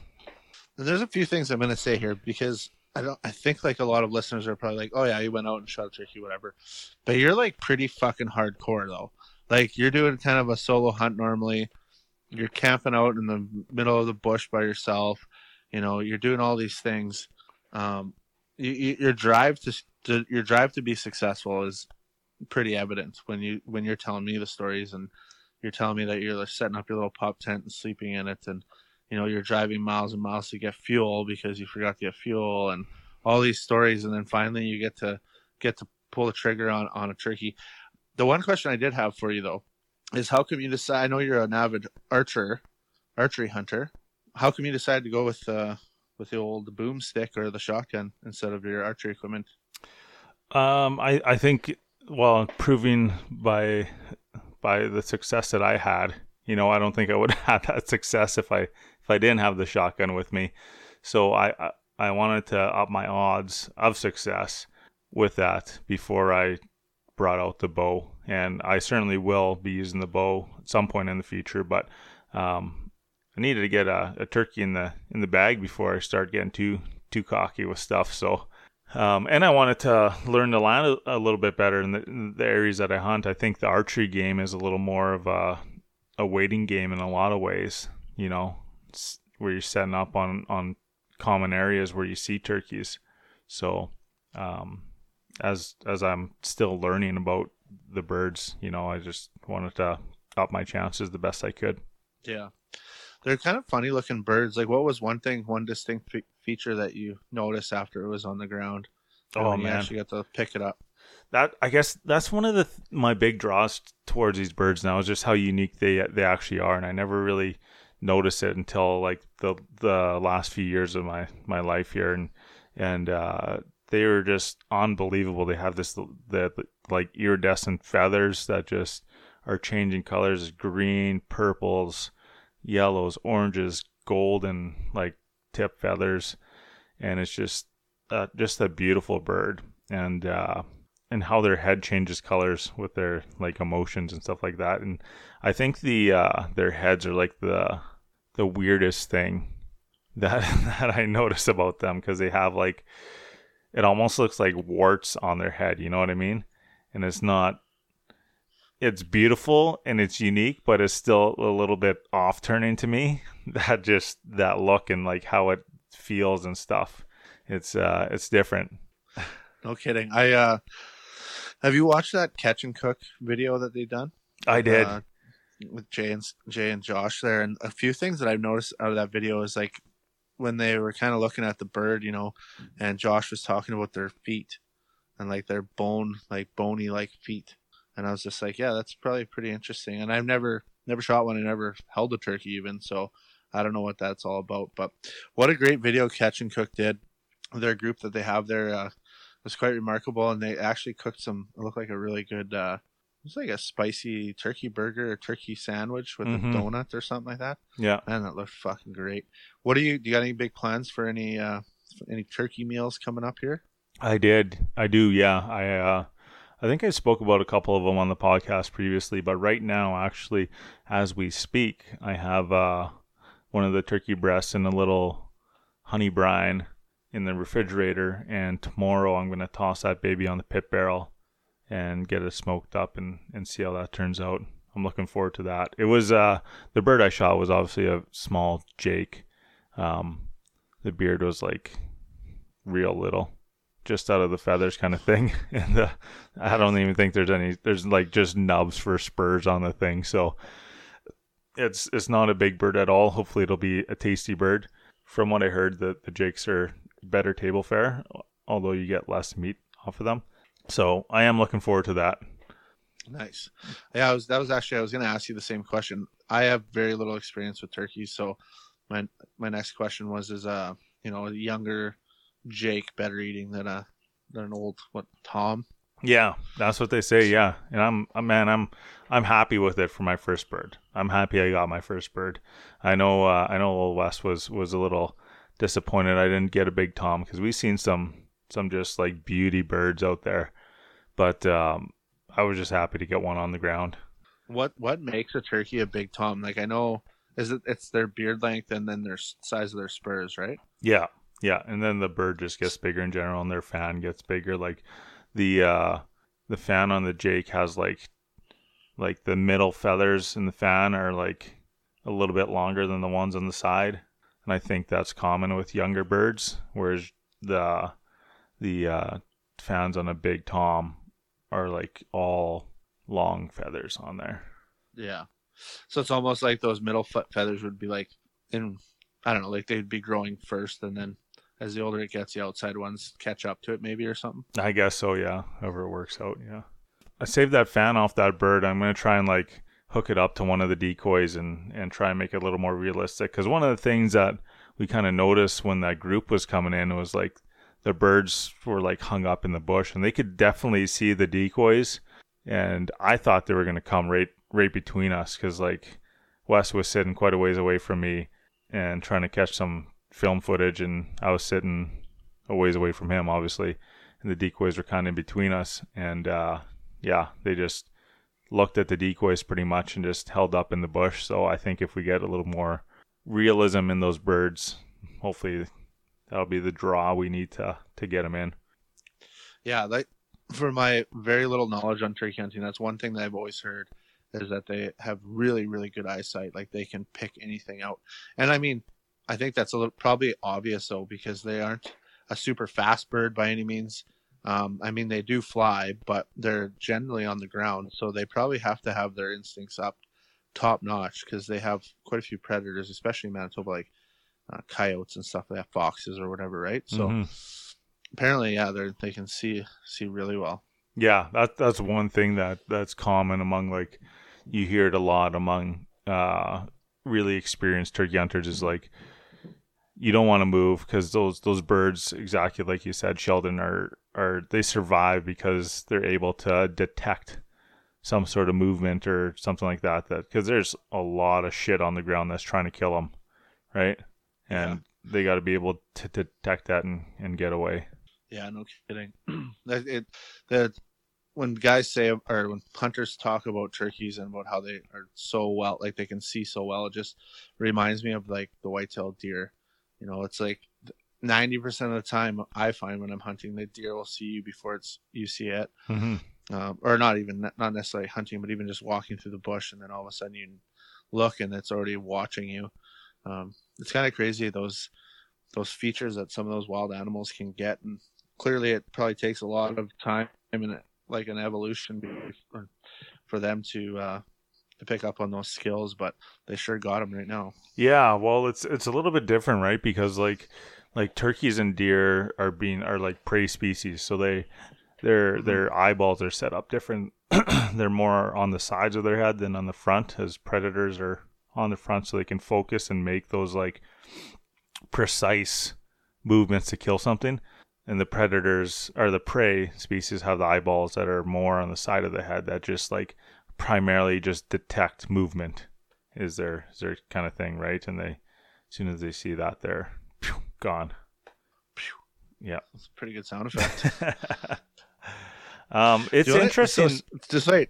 There's a few things I'm going to say here because I don't. I think like a lot of listeners are probably like, "Oh yeah, you went out and shot a turkey, whatever." But you're like pretty fucking hardcore though. Like you're doing kind of a solo hunt normally. You're camping out in the middle of the bush by yourself. You know, you're doing all these things. Um, you, you, your drive to, to your drive to be successful is pretty evident when you when you're telling me the stories and you're telling me that you're setting up your little pop tent and sleeping in it and you know you're driving miles and miles to get fuel because you forgot to get fuel and all these stories. And then finally you get to get to pull the trigger on on a turkey. The one question i did have for you though is how come you decide i know you're an avid archer archery hunter. How come you decide to go with uh with the old boomstick or the shotgun instead of your archery equipment um i i think well proving by by the success that i had you know i don't think i would (laughs) have had that success if i if I didn't have the shotgun with me. So I, I, I wanted to up my odds of success with that before I brought out the bow. And I certainly will be using the bow at some point in the future, but um, I needed to get a, a, turkey in the in the bag before I start getting too too cocky with stuff. So, um, and I wanted to learn the land a, little bit better in the, the, areas that I hunt. I think the archery game is a little more of a a waiting game in a lot of ways. You know, where you're setting up on on common areas where you see turkeys. So, um, as as I'm still learning about the birds, you know, I just wanted to up my chances the best I could. Yeah, they're kind of funny looking birds. Like, what was one thing, one distinct fe- feature that you noticed after it was on the ground? Oh man, actually got to pick it up. That I guess that's one of the my big draws towards these birds now is just how unique they they actually are, and I never really noticed it until like the the last few years of my my life here and and uh, they were just unbelievable they have this the like iridescent feathers that just are changing colors green purples yellows oranges gold and like tip feathers, and it's just uh, just a beautiful bird, and uh, and how their head changes colors with their like emotions and stuff like that. And I think the uh, their heads are like the the weirdest thing (laughs) that that I notice about them because they have like it almost looks like warts on their head. You know what I mean? And it's not. It's beautiful and it's unique, but it's still a little bit off turning to me. (laughs) That just that look and like how it feels and stuff. It's uh it's different. No kidding. I uh have you watched that catch and cook video that they done? I did. Uh, with Jay and Jay and Josh there, and a few things that I've noticed out of that video is like when they were kind of looking at the bird, you know, and Josh was talking about their feet and like their bone, like bony like feet, and I was just like, yeah, that's probably pretty interesting. And I've never never shot one, I never held a turkey even, so I don't know what that's all about. But what a great video Catch and Cook did. Their group that they have there uh, was quite remarkable, and they actually cooked some. It looked like a really good. Uh, it was like a spicy turkey burger or turkey sandwich with Mhm. a donut or something like that. Yeah. Man, that looked fucking great. What do you? Do you got any big plans for any uh, any turkey meals coming up here? I did. I do. Yeah. I uh, I think I spoke about a couple of them on the podcast previously, but right now, actually, as we speak, I have uh, one of the turkey breasts in a little honey brine in the refrigerator, and tomorrow I'm going to toss that baby on the pit barrel and get it smoked up and and see how that turns out. I'm looking forward to that. It was uh the bird I shot was obviously a small Jake. Um, the beard was like real little just out of the feathers kind of thing (laughs) and i don't even think there's any there's like just nubs for spurs on the thing so it's it's not a big bird at all hopefully it'll be a tasty bird from what i heard the, the jakes are better table fare although you get less meat off of them so i am looking forward to that Nice. Yeah, I was. That was actually. I was going to ask you the same question. I have very little experience with turkeys, so my my next question was: Is uh, you know, a younger Jake better eating than a than an old what Tom? Yeah, that's what they say. Yeah, and I'm, I'm man, I'm, I'm happy with it for my first bird. I'm happy I got my first bird. I know, uh, I know, old Wes was was a little disappointed I didn't get a big tom because we've seen some some just like beauty birds out there, but um, I was just happy to get one on the ground. What what makes a turkey a big Tom? Like I know, is it it's their beard length and then their size of their spurs, right? Yeah, yeah, and then the bird just gets bigger in general, and their fan gets bigger. Like the uh, the fan on the Jake has like like the middle feathers in the fan are like a little bit longer than the ones on the side, and I think that's common with younger birds. Whereas the the uh, fans on a big tom are like all long feathers on there. Yeah. So it's almost like those middle fe- feathers would be like in I don't know, like they'd be growing first, and then as the older it gets, the outside ones catch up to it, maybe or something. I guess so, yeah. However it works out, yeah. I saved that fan off that bird. I'm gonna try and like hook it up to one of the decoys and and try and make it a little more realistic. Because one of the things that we kind of noticed when that group was coming in was like the birds were like hung up in the bush, and they could definitely see the decoys. And I thought they were gonna come right right between us because like Wes was sitting quite a ways away from me and trying to catch some film footage, and I was sitting a ways away from him, obviously and the decoys were kind of in between us. And uh, yeah, they just looked at the decoys pretty much and just held up in the bush. So I think if we get a little more realism in those birds, hopefully that'll be the draw we need to to get them in. Yeah, like for my very little knowledge on turkey hunting, that's one thing that I've always heard is that they have really, really good eyesight. Like they can pick anything out. And I mean, I think that's a little probably obvious though, because they aren't a super fast bird by any means. Um, I mean, they do fly, but they're generally on the ground, so they probably have to have their instincts up top notch because they have quite a few predators, especially in Manitoba, like uh, coyotes and stuff like that, foxes or whatever, right? So Mhm. apparently, yeah, they they can see see really well. Yeah, that that's one thing that that's common among like you hear it a lot among uh really experienced turkey hunters is like you don't want to move because those those birds exactly like you said Sheldon are are they survive because they're able to detect some sort of movement or something like that that because there's a lot of shit on the ground that's trying to kill them right? And they got to be able to detect that and, and get away. Yeah, no kidding. (clears throat) That- it the when guys say or when hunters talk about turkeys and about how they are so well, like they can see so well, it just reminds me of like the white-tailed deer. You know, it's like ninety percent of the time I find when I'm hunting, the deer will see you before it's you see it, hmm um, or not even not necessarily hunting, but even just walking through the bush, and then all of a sudden you look and it's already watching you. Um, it's kind of crazy those those features that some of those wild animals can get, and clearly it probably takes a lot of time and like an evolution for them to uh, to pick up on those skills, but they sure got them right now. Yeah, well, it's it's a little bit different, right? Because like like turkeys and deer are being are like prey species, so they their Mhm. their eyeballs are set up different. (clears throat) They're more on the sides of their head than on the front, as predators are on the front, so they can focus and make those like precise movements to kill something. And the predators or the prey species have the eyeballs that are more on the side of the head that just like primarily just detect movement is their is their kind of thing, right? And they as soon as they see that, they're phew, gone. Yeah. It's a pretty good sound effect. (laughs) um, it's You know interesting. So, just wait,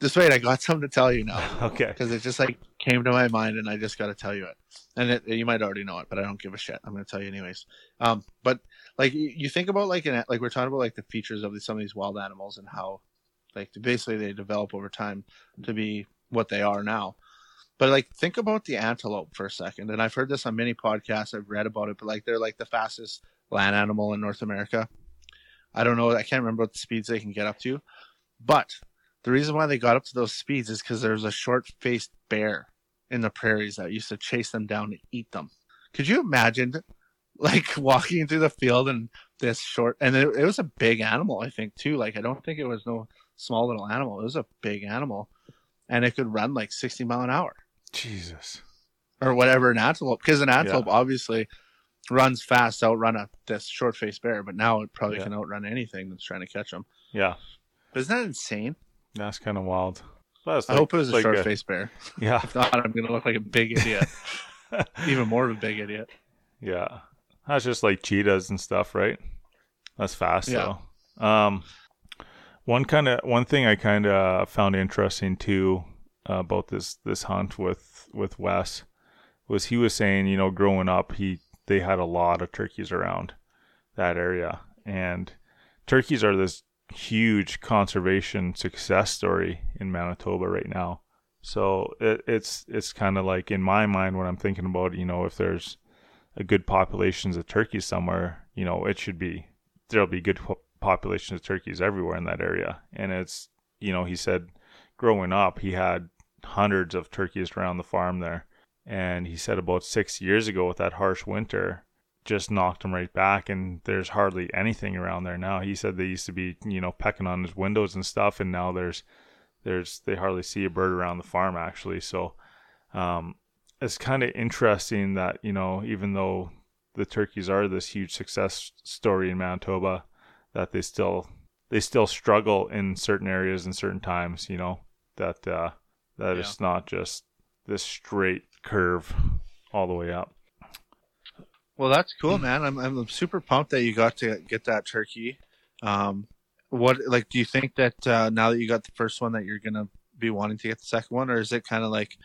just wait. I got something to tell you now. (laughs) okay. because it just like came to my mind and I just got to tell you it. And it, you might already know it, but I don't give a shit. I'm going to tell you anyways. Um, but like you, you think about like an, like we're talking about like the features of these, some of these wild animals and how like basically they develop over time to be what they are now. But like think about the antelope for a second. And I've heard this on many podcasts. I've read about it, but like they're like the fastest land animal in North America. I don't know. I can't remember what the speeds they can get up to, but the reason why they got up to those speeds is because there's a short-faced bear in the prairies that used to chase them down to eat them. Could you imagine, like (laughs) walking through the field and this short? And it, it was a big animal, I think, too. Like I don't think it was no small little animal. It was a big animal, and it could run like 60 mile an hour Jesus. or whatever an antelope. Because an antelope obviously runs fast, to outrun a this short-faced bear, but now it probably Yeah. can outrun anything that's trying to catch them. Yeah, But isn't that insane? that's kind of wild. That's I hope it was a like short-faced bear. (laughs) Yeah. If not, I'm gonna look like a big idiot. (laughs) Even more of a big idiot. Yeah. That's just like cheetahs and stuff, right? That's fast Yeah. though. Um one kind of one thing I kind of found interesting too uh, about this this hunt with with Wes was he was saying, you know, growing up, he they had a lot of turkeys around that area and turkeys are this huge conservation success story in Manitoba right now. So it, it's it's kind of like in my mind when I'm thinking about, you know, if there's a good populations of turkeys somewhere, you know, it should be there'll be good po- populations of turkeys everywhere in that area. And it's, you know, he said growing up, he had hundreds of turkeys around the farm there. And he said about six years ago with that harsh winter, just knocked him right back. And there's hardly anything around there now. He said they used to be, you know, pecking on his windows and stuff. And now there's, there's, they hardly see a bird around the farm actually. So, um, it's kind of interesting that you know even though the turkeys are this huge success story in Manitoba that they still they still struggle in certain areas and certain times you know that uh that Yeah. it's not just this straight curve all the way up Well, that's cool, man. I'm I'm super pumped that you got to get that turkey. Um, what like do you think that uh, now that you got the first one that you're gonna be wanting to get the second one, or is it kind of like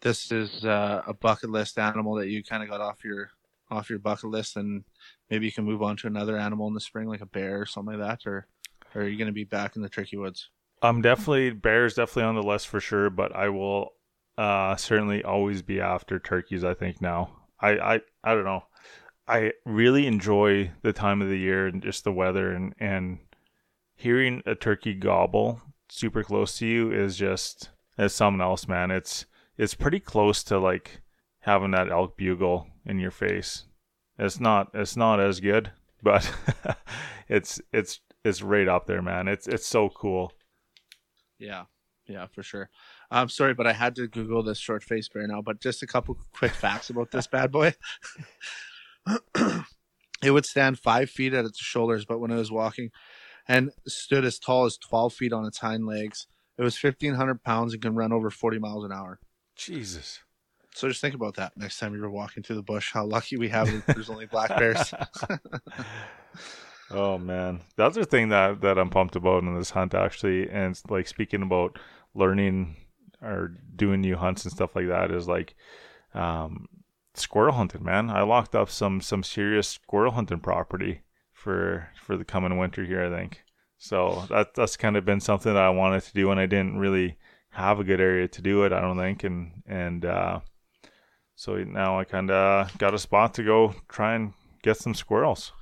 this is uh, a bucket list animal that you kind of got off your off your bucket list, and maybe you can move on to another animal in the spring, like a bear or something like that, or, or are you gonna be back in the turkey woods? I'm definitely bears definitely on the list for sure, but I will uh certainly always be after turkeys. I think now. I I I don't know. I really enjoy the time of the year and just the weather and and hearing a turkey gobble super close to you is just it's something else, man. It's it's pretty close to like having that elk bugle in your face. It's not it's not as good, but (laughs) it's it's it's right up there, man. It's it's so cool. Yeah, yeah, for sure. I'm sorry, but I had to Google this short face bear now. But just a couple quick facts about this bad boy. (clears throat) it would stand five feet at its shoulders, but when it was walking, and stood as tall as 12 feet on its hind legs. It was 1,500 pounds and can run over 40 miles an hour. Jesus. So just think about that next time you're walking through the bush. How lucky we have that there's only black bears. (laughs) oh man, the other thing that that I'm pumped about in this hunt actually, and like speaking about learning or doing new hunts and stuff like that is like um, squirrel hunting. Man, I locked up some some serious squirrel hunting property for for the coming winter here. I think so. That that's kind of been something that I wanted to do, and I didn't really have a good area to do it. I don't think, and and uh, so now I kind of got a spot to go try and get some squirrels.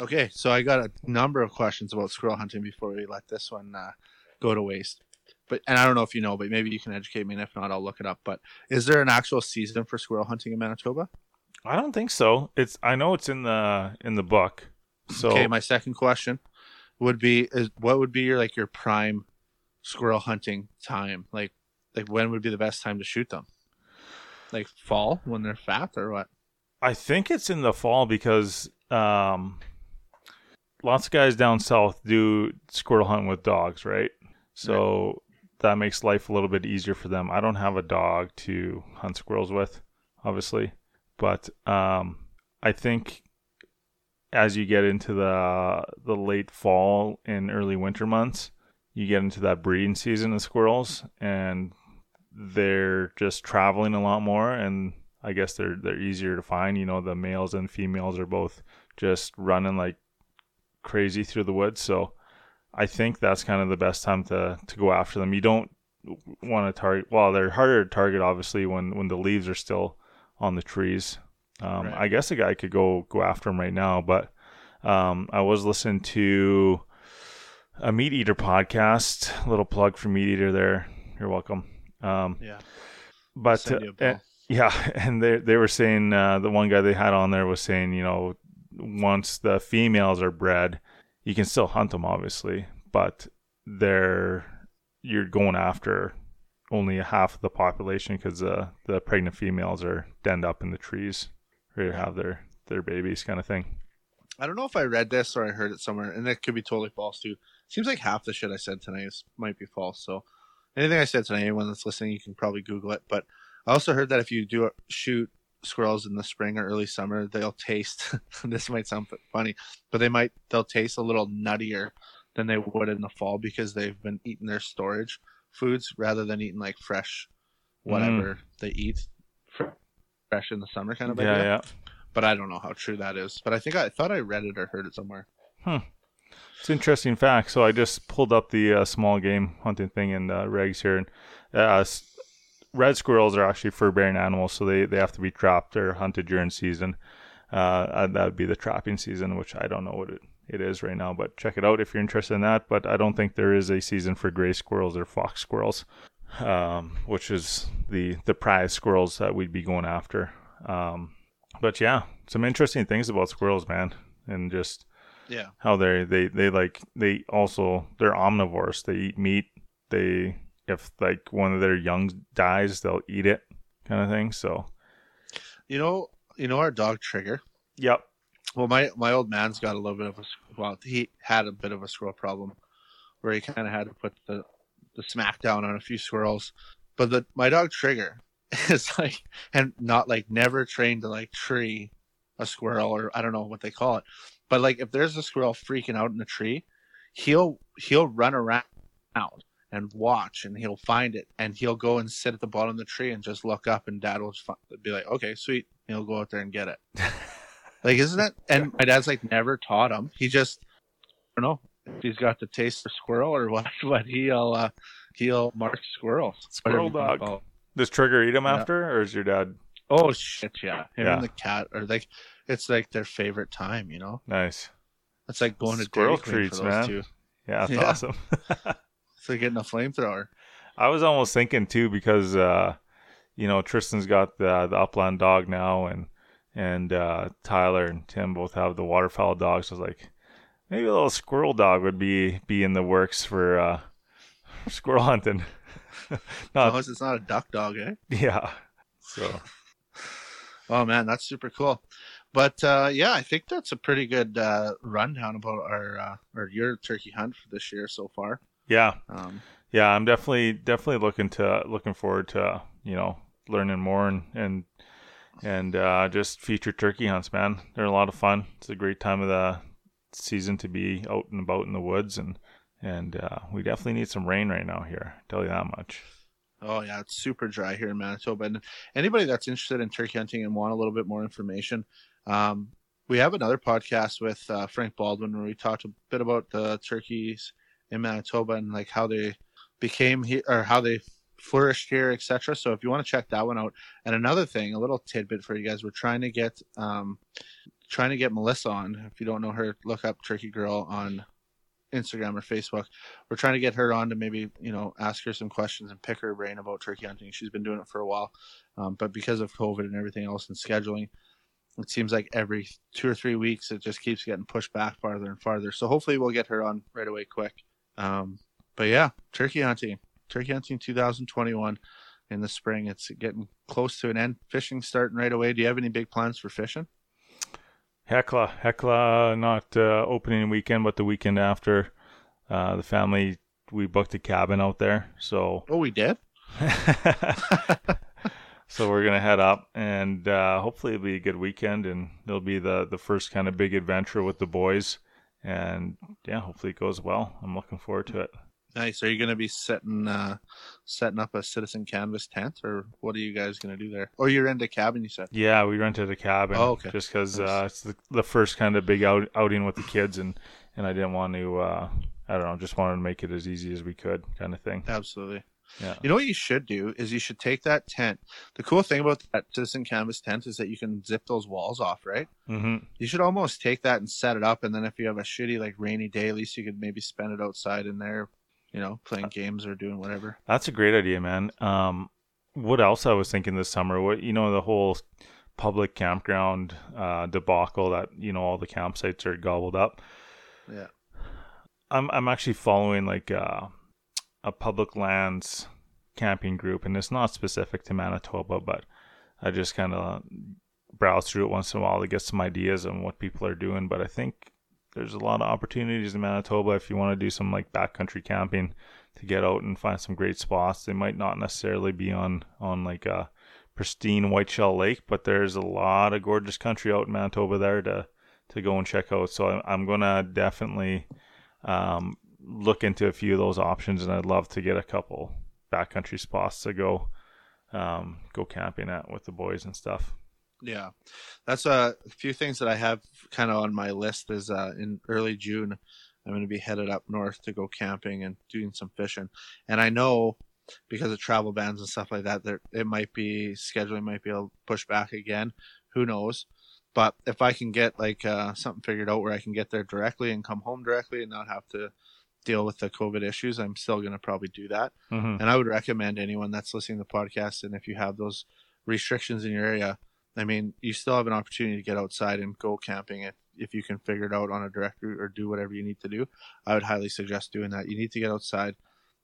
Okay, so I got a number of questions about squirrel hunting before we let this one uh, go to waste. But and I don't know if you know, but maybe you can educate me, and if not, I'll look it up. But is there an actual season for squirrel hunting in Manitoba? I don't think so. It's I know it's in the in the book. So okay, my second question would be is what would be your like your prime squirrel hunting time? Like like when would be the best time to shoot them? Like fall when they're fat or what? I think it's in the fall because um lots of guys down south do squirrel hunt with dogs, right? So right. that makes life a little bit easier for them. I don't have a dog to hunt squirrels with, obviously, but um, I think as you get into the the late fall and early winter months, you get into that breeding season of squirrels, and they're just traveling a lot more, and I guess they're they're easier to find. You know, the males and females are both just running like crazy through the woods. So I think that's kind of the best time to to go after them. You don't want to target. Well, they're harder to target obviously when when the leaves are still on the trees. Um, right. I guess a guy could go go after them right now, but um, I was listening to a MeatEater podcast. A little plug for MeatEater there. You're welcome. Um, yeah. But uh, (laughs) yeah, and they they were saying uh, the one guy they had on there was saying you know once the females are bred, you can still hunt them, obviously, but they're you're going after only half of the population because uh, the pregnant females are denned up in the trees, ready to have their their babies, kind of thing. I don't know if I read this or I heard it somewhere, and it could be totally false too. Seems like half the shit I said tonight is, might be false. So anything I said tonight, anyone that's listening, you can probably Google it. But I also heard that if you do shoot squirrels in the spring or early summer, they'll taste. (laughs) this might sound funny, but they might they'll taste a little nuttier than they would in the fall because they've been eating their storage foods rather than eating like fresh whatever mm. they eat fresh in the summer kind of yeah, idea. Yeah. But I don't know how true that is. But I think I, I thought I read it or heard it somewhere. Hmm. It's interesting fact. So I just pulled up the uh, small game hunting thing in uh, regs here, and uh, red squirrels are actually fur bearing animals, so they, they have to be trapped or hunted during season. Uh, that would be the trapping season, which I don't know what it, it is right now, but check it out if you're interested in that. But I don't think there is a season for gray squirrels or fox squirrels, um, which is the the prize squirrels that we'd be going after. Um, but yeah, some interesting things about squirrels, man, and just yeah how they they they like they also they're omnivores. They eat meat. They if like one of their young dies, they'll eat it, kind of thing. So, you know, you know our dog Trigger. Yep. Well, my my old man's got a little bit of a well, he had a bit of a squirrel problem, where he kind of had to put the the smack down on a few squirrels. But the my dog Trigger (laughs) is like, and not like never trained to like tree a squirrel or I don't know what they call it, but like if there's a squirrel freaking out in the tree, he'll he'll run around and watch and he'll find it and he'll go and sit at the bottom of the tree and just look up and dad will be like okay sweet. He'll go out there and get it. (laughs) Like isn't that and my dad's like never taught him. He just i don't know if he's got the taste for squirrel or what (laughs) but he'll uh he'll mark squirrels. Squirrel dog. does trigger eat him yeah. after or is your dad oh shit yeah. Him yeah. and the cat are like it's like their favorite time you know nice it's like going to squirrel treats man two. yeah that's (laughs) yeah. awesome (laughs) it's like getting a flamethrower. I was almost thinking too because uh, you know Tristan's got the the upland dog now, and and uh, Tyler and Tim both have the waterfowl dogs. So I was like, maybe a little squirrel dog would be be in the works for uh, (laughs) squirrel hunting. not, no, it's not a duck dog, eh? Yeah. So. oh man, that's super cool. But uh, yeah, I think that's a pretty good uh, rundown about our uh, or your turkey hunt for this year so far. Yeah. Um, yeah, I'm definitely definitely looking to looking forward to you know learning more and and and uh, just feature turkey hunts, man. They're a lot of fun. It's a great time of the season to be out and about in the woods, and and uh, we definitely need some rain right now here. Tell you that much. Oh yeah, it's super dry here in Manitoba. And anybody that's interested in turkey hunting and want a little bit more information, um, we have another podcast with uh, Frank Baldwin where we talked a bit about the turkeys in Manitoba and like how they became here or how they flourished here, etc. So if you want to check that one out, and another thing, a little tidbit for you guys, we're trying to get um, trying to get Melissa on. If you don't know her, look up Turkey Girl on Instagram or Facebook. We're trying to get her on to maybe you know ask her some questions and pick her brain about turkey hunting. She's been doing it for a while, um, but because of COVID and everything else and scheduling, it seems like every two or three weeks it just keeps getting pushed back farther and farther. So hopefully we'll get her on right away quick. Um, but yeah, turkey hunting, turkey hunting 2021 in the spring. It's getting close to an end. Fishing starting right away. Do you have any big plans for fishing? Hecla, Hecla, not uh, opening weekend, but the weekend after. Uh, the family we booked a cabin out there, so. Oh, we did. (laughs) (laughs) so we're gonna head up, and uh, hopefully it'll be a good weekend, and it'll be the the first kind of big adventure with the boys, and yeah, hopefully it goes well. I'm looking forward to it. Nice. Are you going to be setting uh, setting up a citizen canvas tent, or what are you guys going to do there? Or you're into cabin, you said? Yeah, we rented a cabin. Oh, okay. Just because nice. uh, it's the, the first kind of big out, outing with the kids, and and I didn't want to. Uh, I don't know. Just wanted to make it as easy as we could, kind of thing. Absolutely. Yeah. You know what you should do is you should take that tent. The cool thing about that citizen canvas tent is that you can zip those walls off, right? Mm-hmm. You should almost take that and set it up, and then if you have a shitty like rainy day, at least you could maybe spend it outside in there you know, playing games or doing whatever. That's a great idea, man. Um, what else I was thinking this summer? What you know, the whole public campground uh, debacle that you know all the campsites are gobbled up. Yeah, I'm I'm actually following like uh, a public lands camping group, and it's not specific to Manitoba, but I just kind of browse through it once in a while to get some ideas on what people are doing. But I think there's a lot of opportunities in Manitoba if you want to do some like backcountry camping to get out and find some great spots. They might not necessarily be on on like a pristine Whiteshell Lake, but there's a lot of gorgeous country out in Manitoba there to to go and check out. So I'm gonna definitely um, look into a few of those options, and I'd love to get a couple backcountry spots to go um, go camping at with the boys and stuff. Yeah, that's a few things that I have kind of on my list. Is uh, in early June, I'm going to be headed up north to go camping and doing some fishing. And I know because of travel bans and stuff like that, that it might be scheduling might be a push back again. Who knows? But if I can get like uh, something figured out where I can get there directly and come home directly and not have to deal with the COVID issues, I'm still going to probably do that. Mm-hmm. And I would recommend anyone that's listening to the podcast and if you have those restrictions in your area, I mean, you still have an opportunity to get outside and go camping if, if you can figure it out on a direct route or do whatever you need to do. I would highly suggest doing that. You need to get outside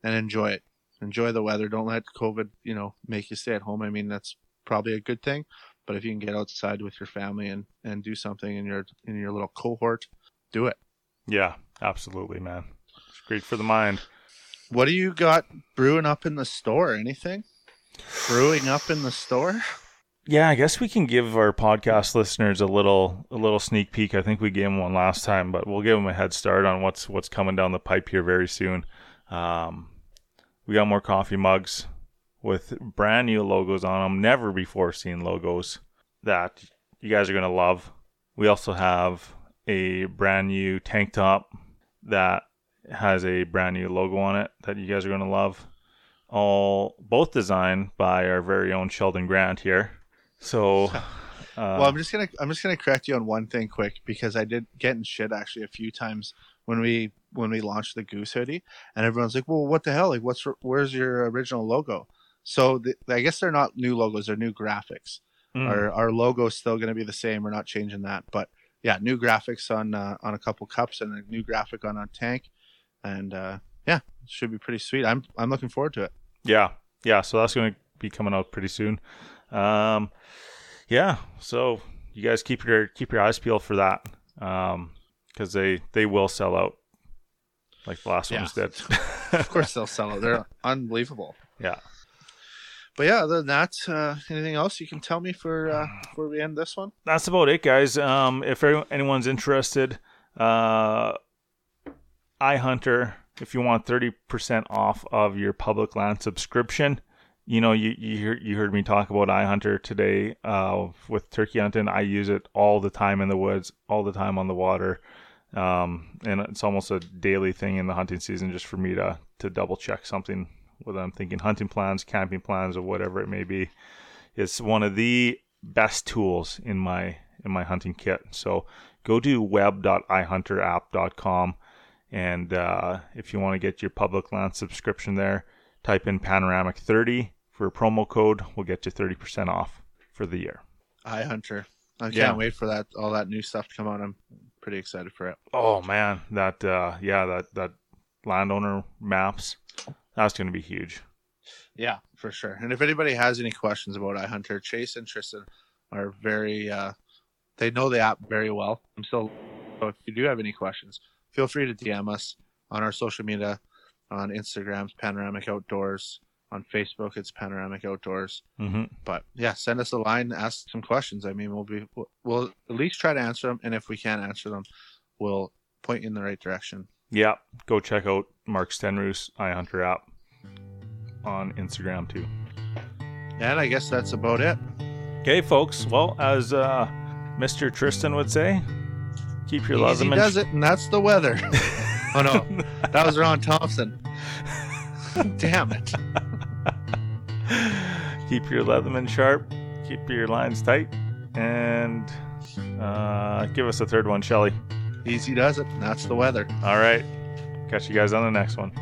and enjoy it. Enjoy the weather. Don't let COVID, you know, make you stay at home. I mean, that's probably a good thing. But if you can get outside with your family and, and do something in your in your little cohort, do it. Yeah, absolutely, man. It's great for the mind. What do you got brewing up in the store? Anything? Brewing up in the store? yeah, I guess we can give our podcast listeners a little a little sneak peek. I think we gave them one last time, but we'll give them a head start on what's what's coming down the pipe here very soon. Um, we got more coffee mugs with brand new logos on them, never before seen logos that you guys are gonna love. We also have a brand new tank top that has a brand new logo on it that you guys are gonna love. All both designed by our very own Sheldon Grant here. So, (laughs) uh, well, I'm just gonna I'm just gonna correct you on one thing quick because I did get in shit actually a few times when we when we launched the Goose hoodie, and everyone's like, "Well, what the hell? Like, what's where's your original logo?" So the, I guess they're not new logos; they're new graphics. Mm. Our our logo is still going to be the same. We're not changing that, but yeah, new graphics on uh, on a couple cups and a new graphic on a tank, and uh, yeah, should be pretty sweet. I'm I'm looking forward to it. Yeah, yeah. So that's going to be coming out pretty soon. Um, yeah, so you guys keep your keep your eyes peeled for that, um, because they they will sell out, like the last yeah. ones did. (laughs) of course, they'll sell out. They're (laughs) unbelievable. Yeah. but yeah, other than that, uh, anything else you can tell me for uh, before we end this one? That's about it, guys. Um, if anyone's interested, uh, iHunter, if you want 30% off of your public land subscription, you know, you you heard, you heard me talk about iHunter today uh, with turkey hunting. I use it all the time in the woods, all the time on the water, um, and it's almost a daily thing in the hunting season, just for me to to double check something whether I'm thinking hunting plans, camping plans, or whatever it may be. It's one of the best tools in my in my hunting kit. So go to web.ihunterapp.com and uh, if you want to get your public land subscription there, type in panoramic 30 for a promo code. We'll get you 30% off for the year. Hi, Hunter. I can't yeah. wait for that all that new stuff to come out. I'm pretty excited for it. Oh man, that uh, yeah, that that landowner maps that's going to be huge. Yeah, for sure. And if anybody has any questions about iHunter, Chase and Tristan are very, uh, they know the app very well. I'm still, so if you do have any questions, feel free to DM us on our social media on Instagram, Panoramic Outdoors. On Facebook, it's Panoramic Outdoors. Mm-hmm. But yeah, send us a line, ask some questions. I mean, we'll be, we'll at least try to answer them. And if we can't answer them, we'll point you in the right direction. Yeah, go check out Mark Stenroos iHunter app on Instagram too. And I guess that's about it. Okay, folks. Well, as uh, Mr. Tristan would say, keep your Easy Leatherman. does it, and that's the weather. (laughs) oh no, that was Ron Thompson. Damn it. (laughs) keep your Leatherman sharp. Keep your lines tight, and uh, give us a third one, Shelly. Easy does it. And That's the weather. All right. Catch you guys on the next one.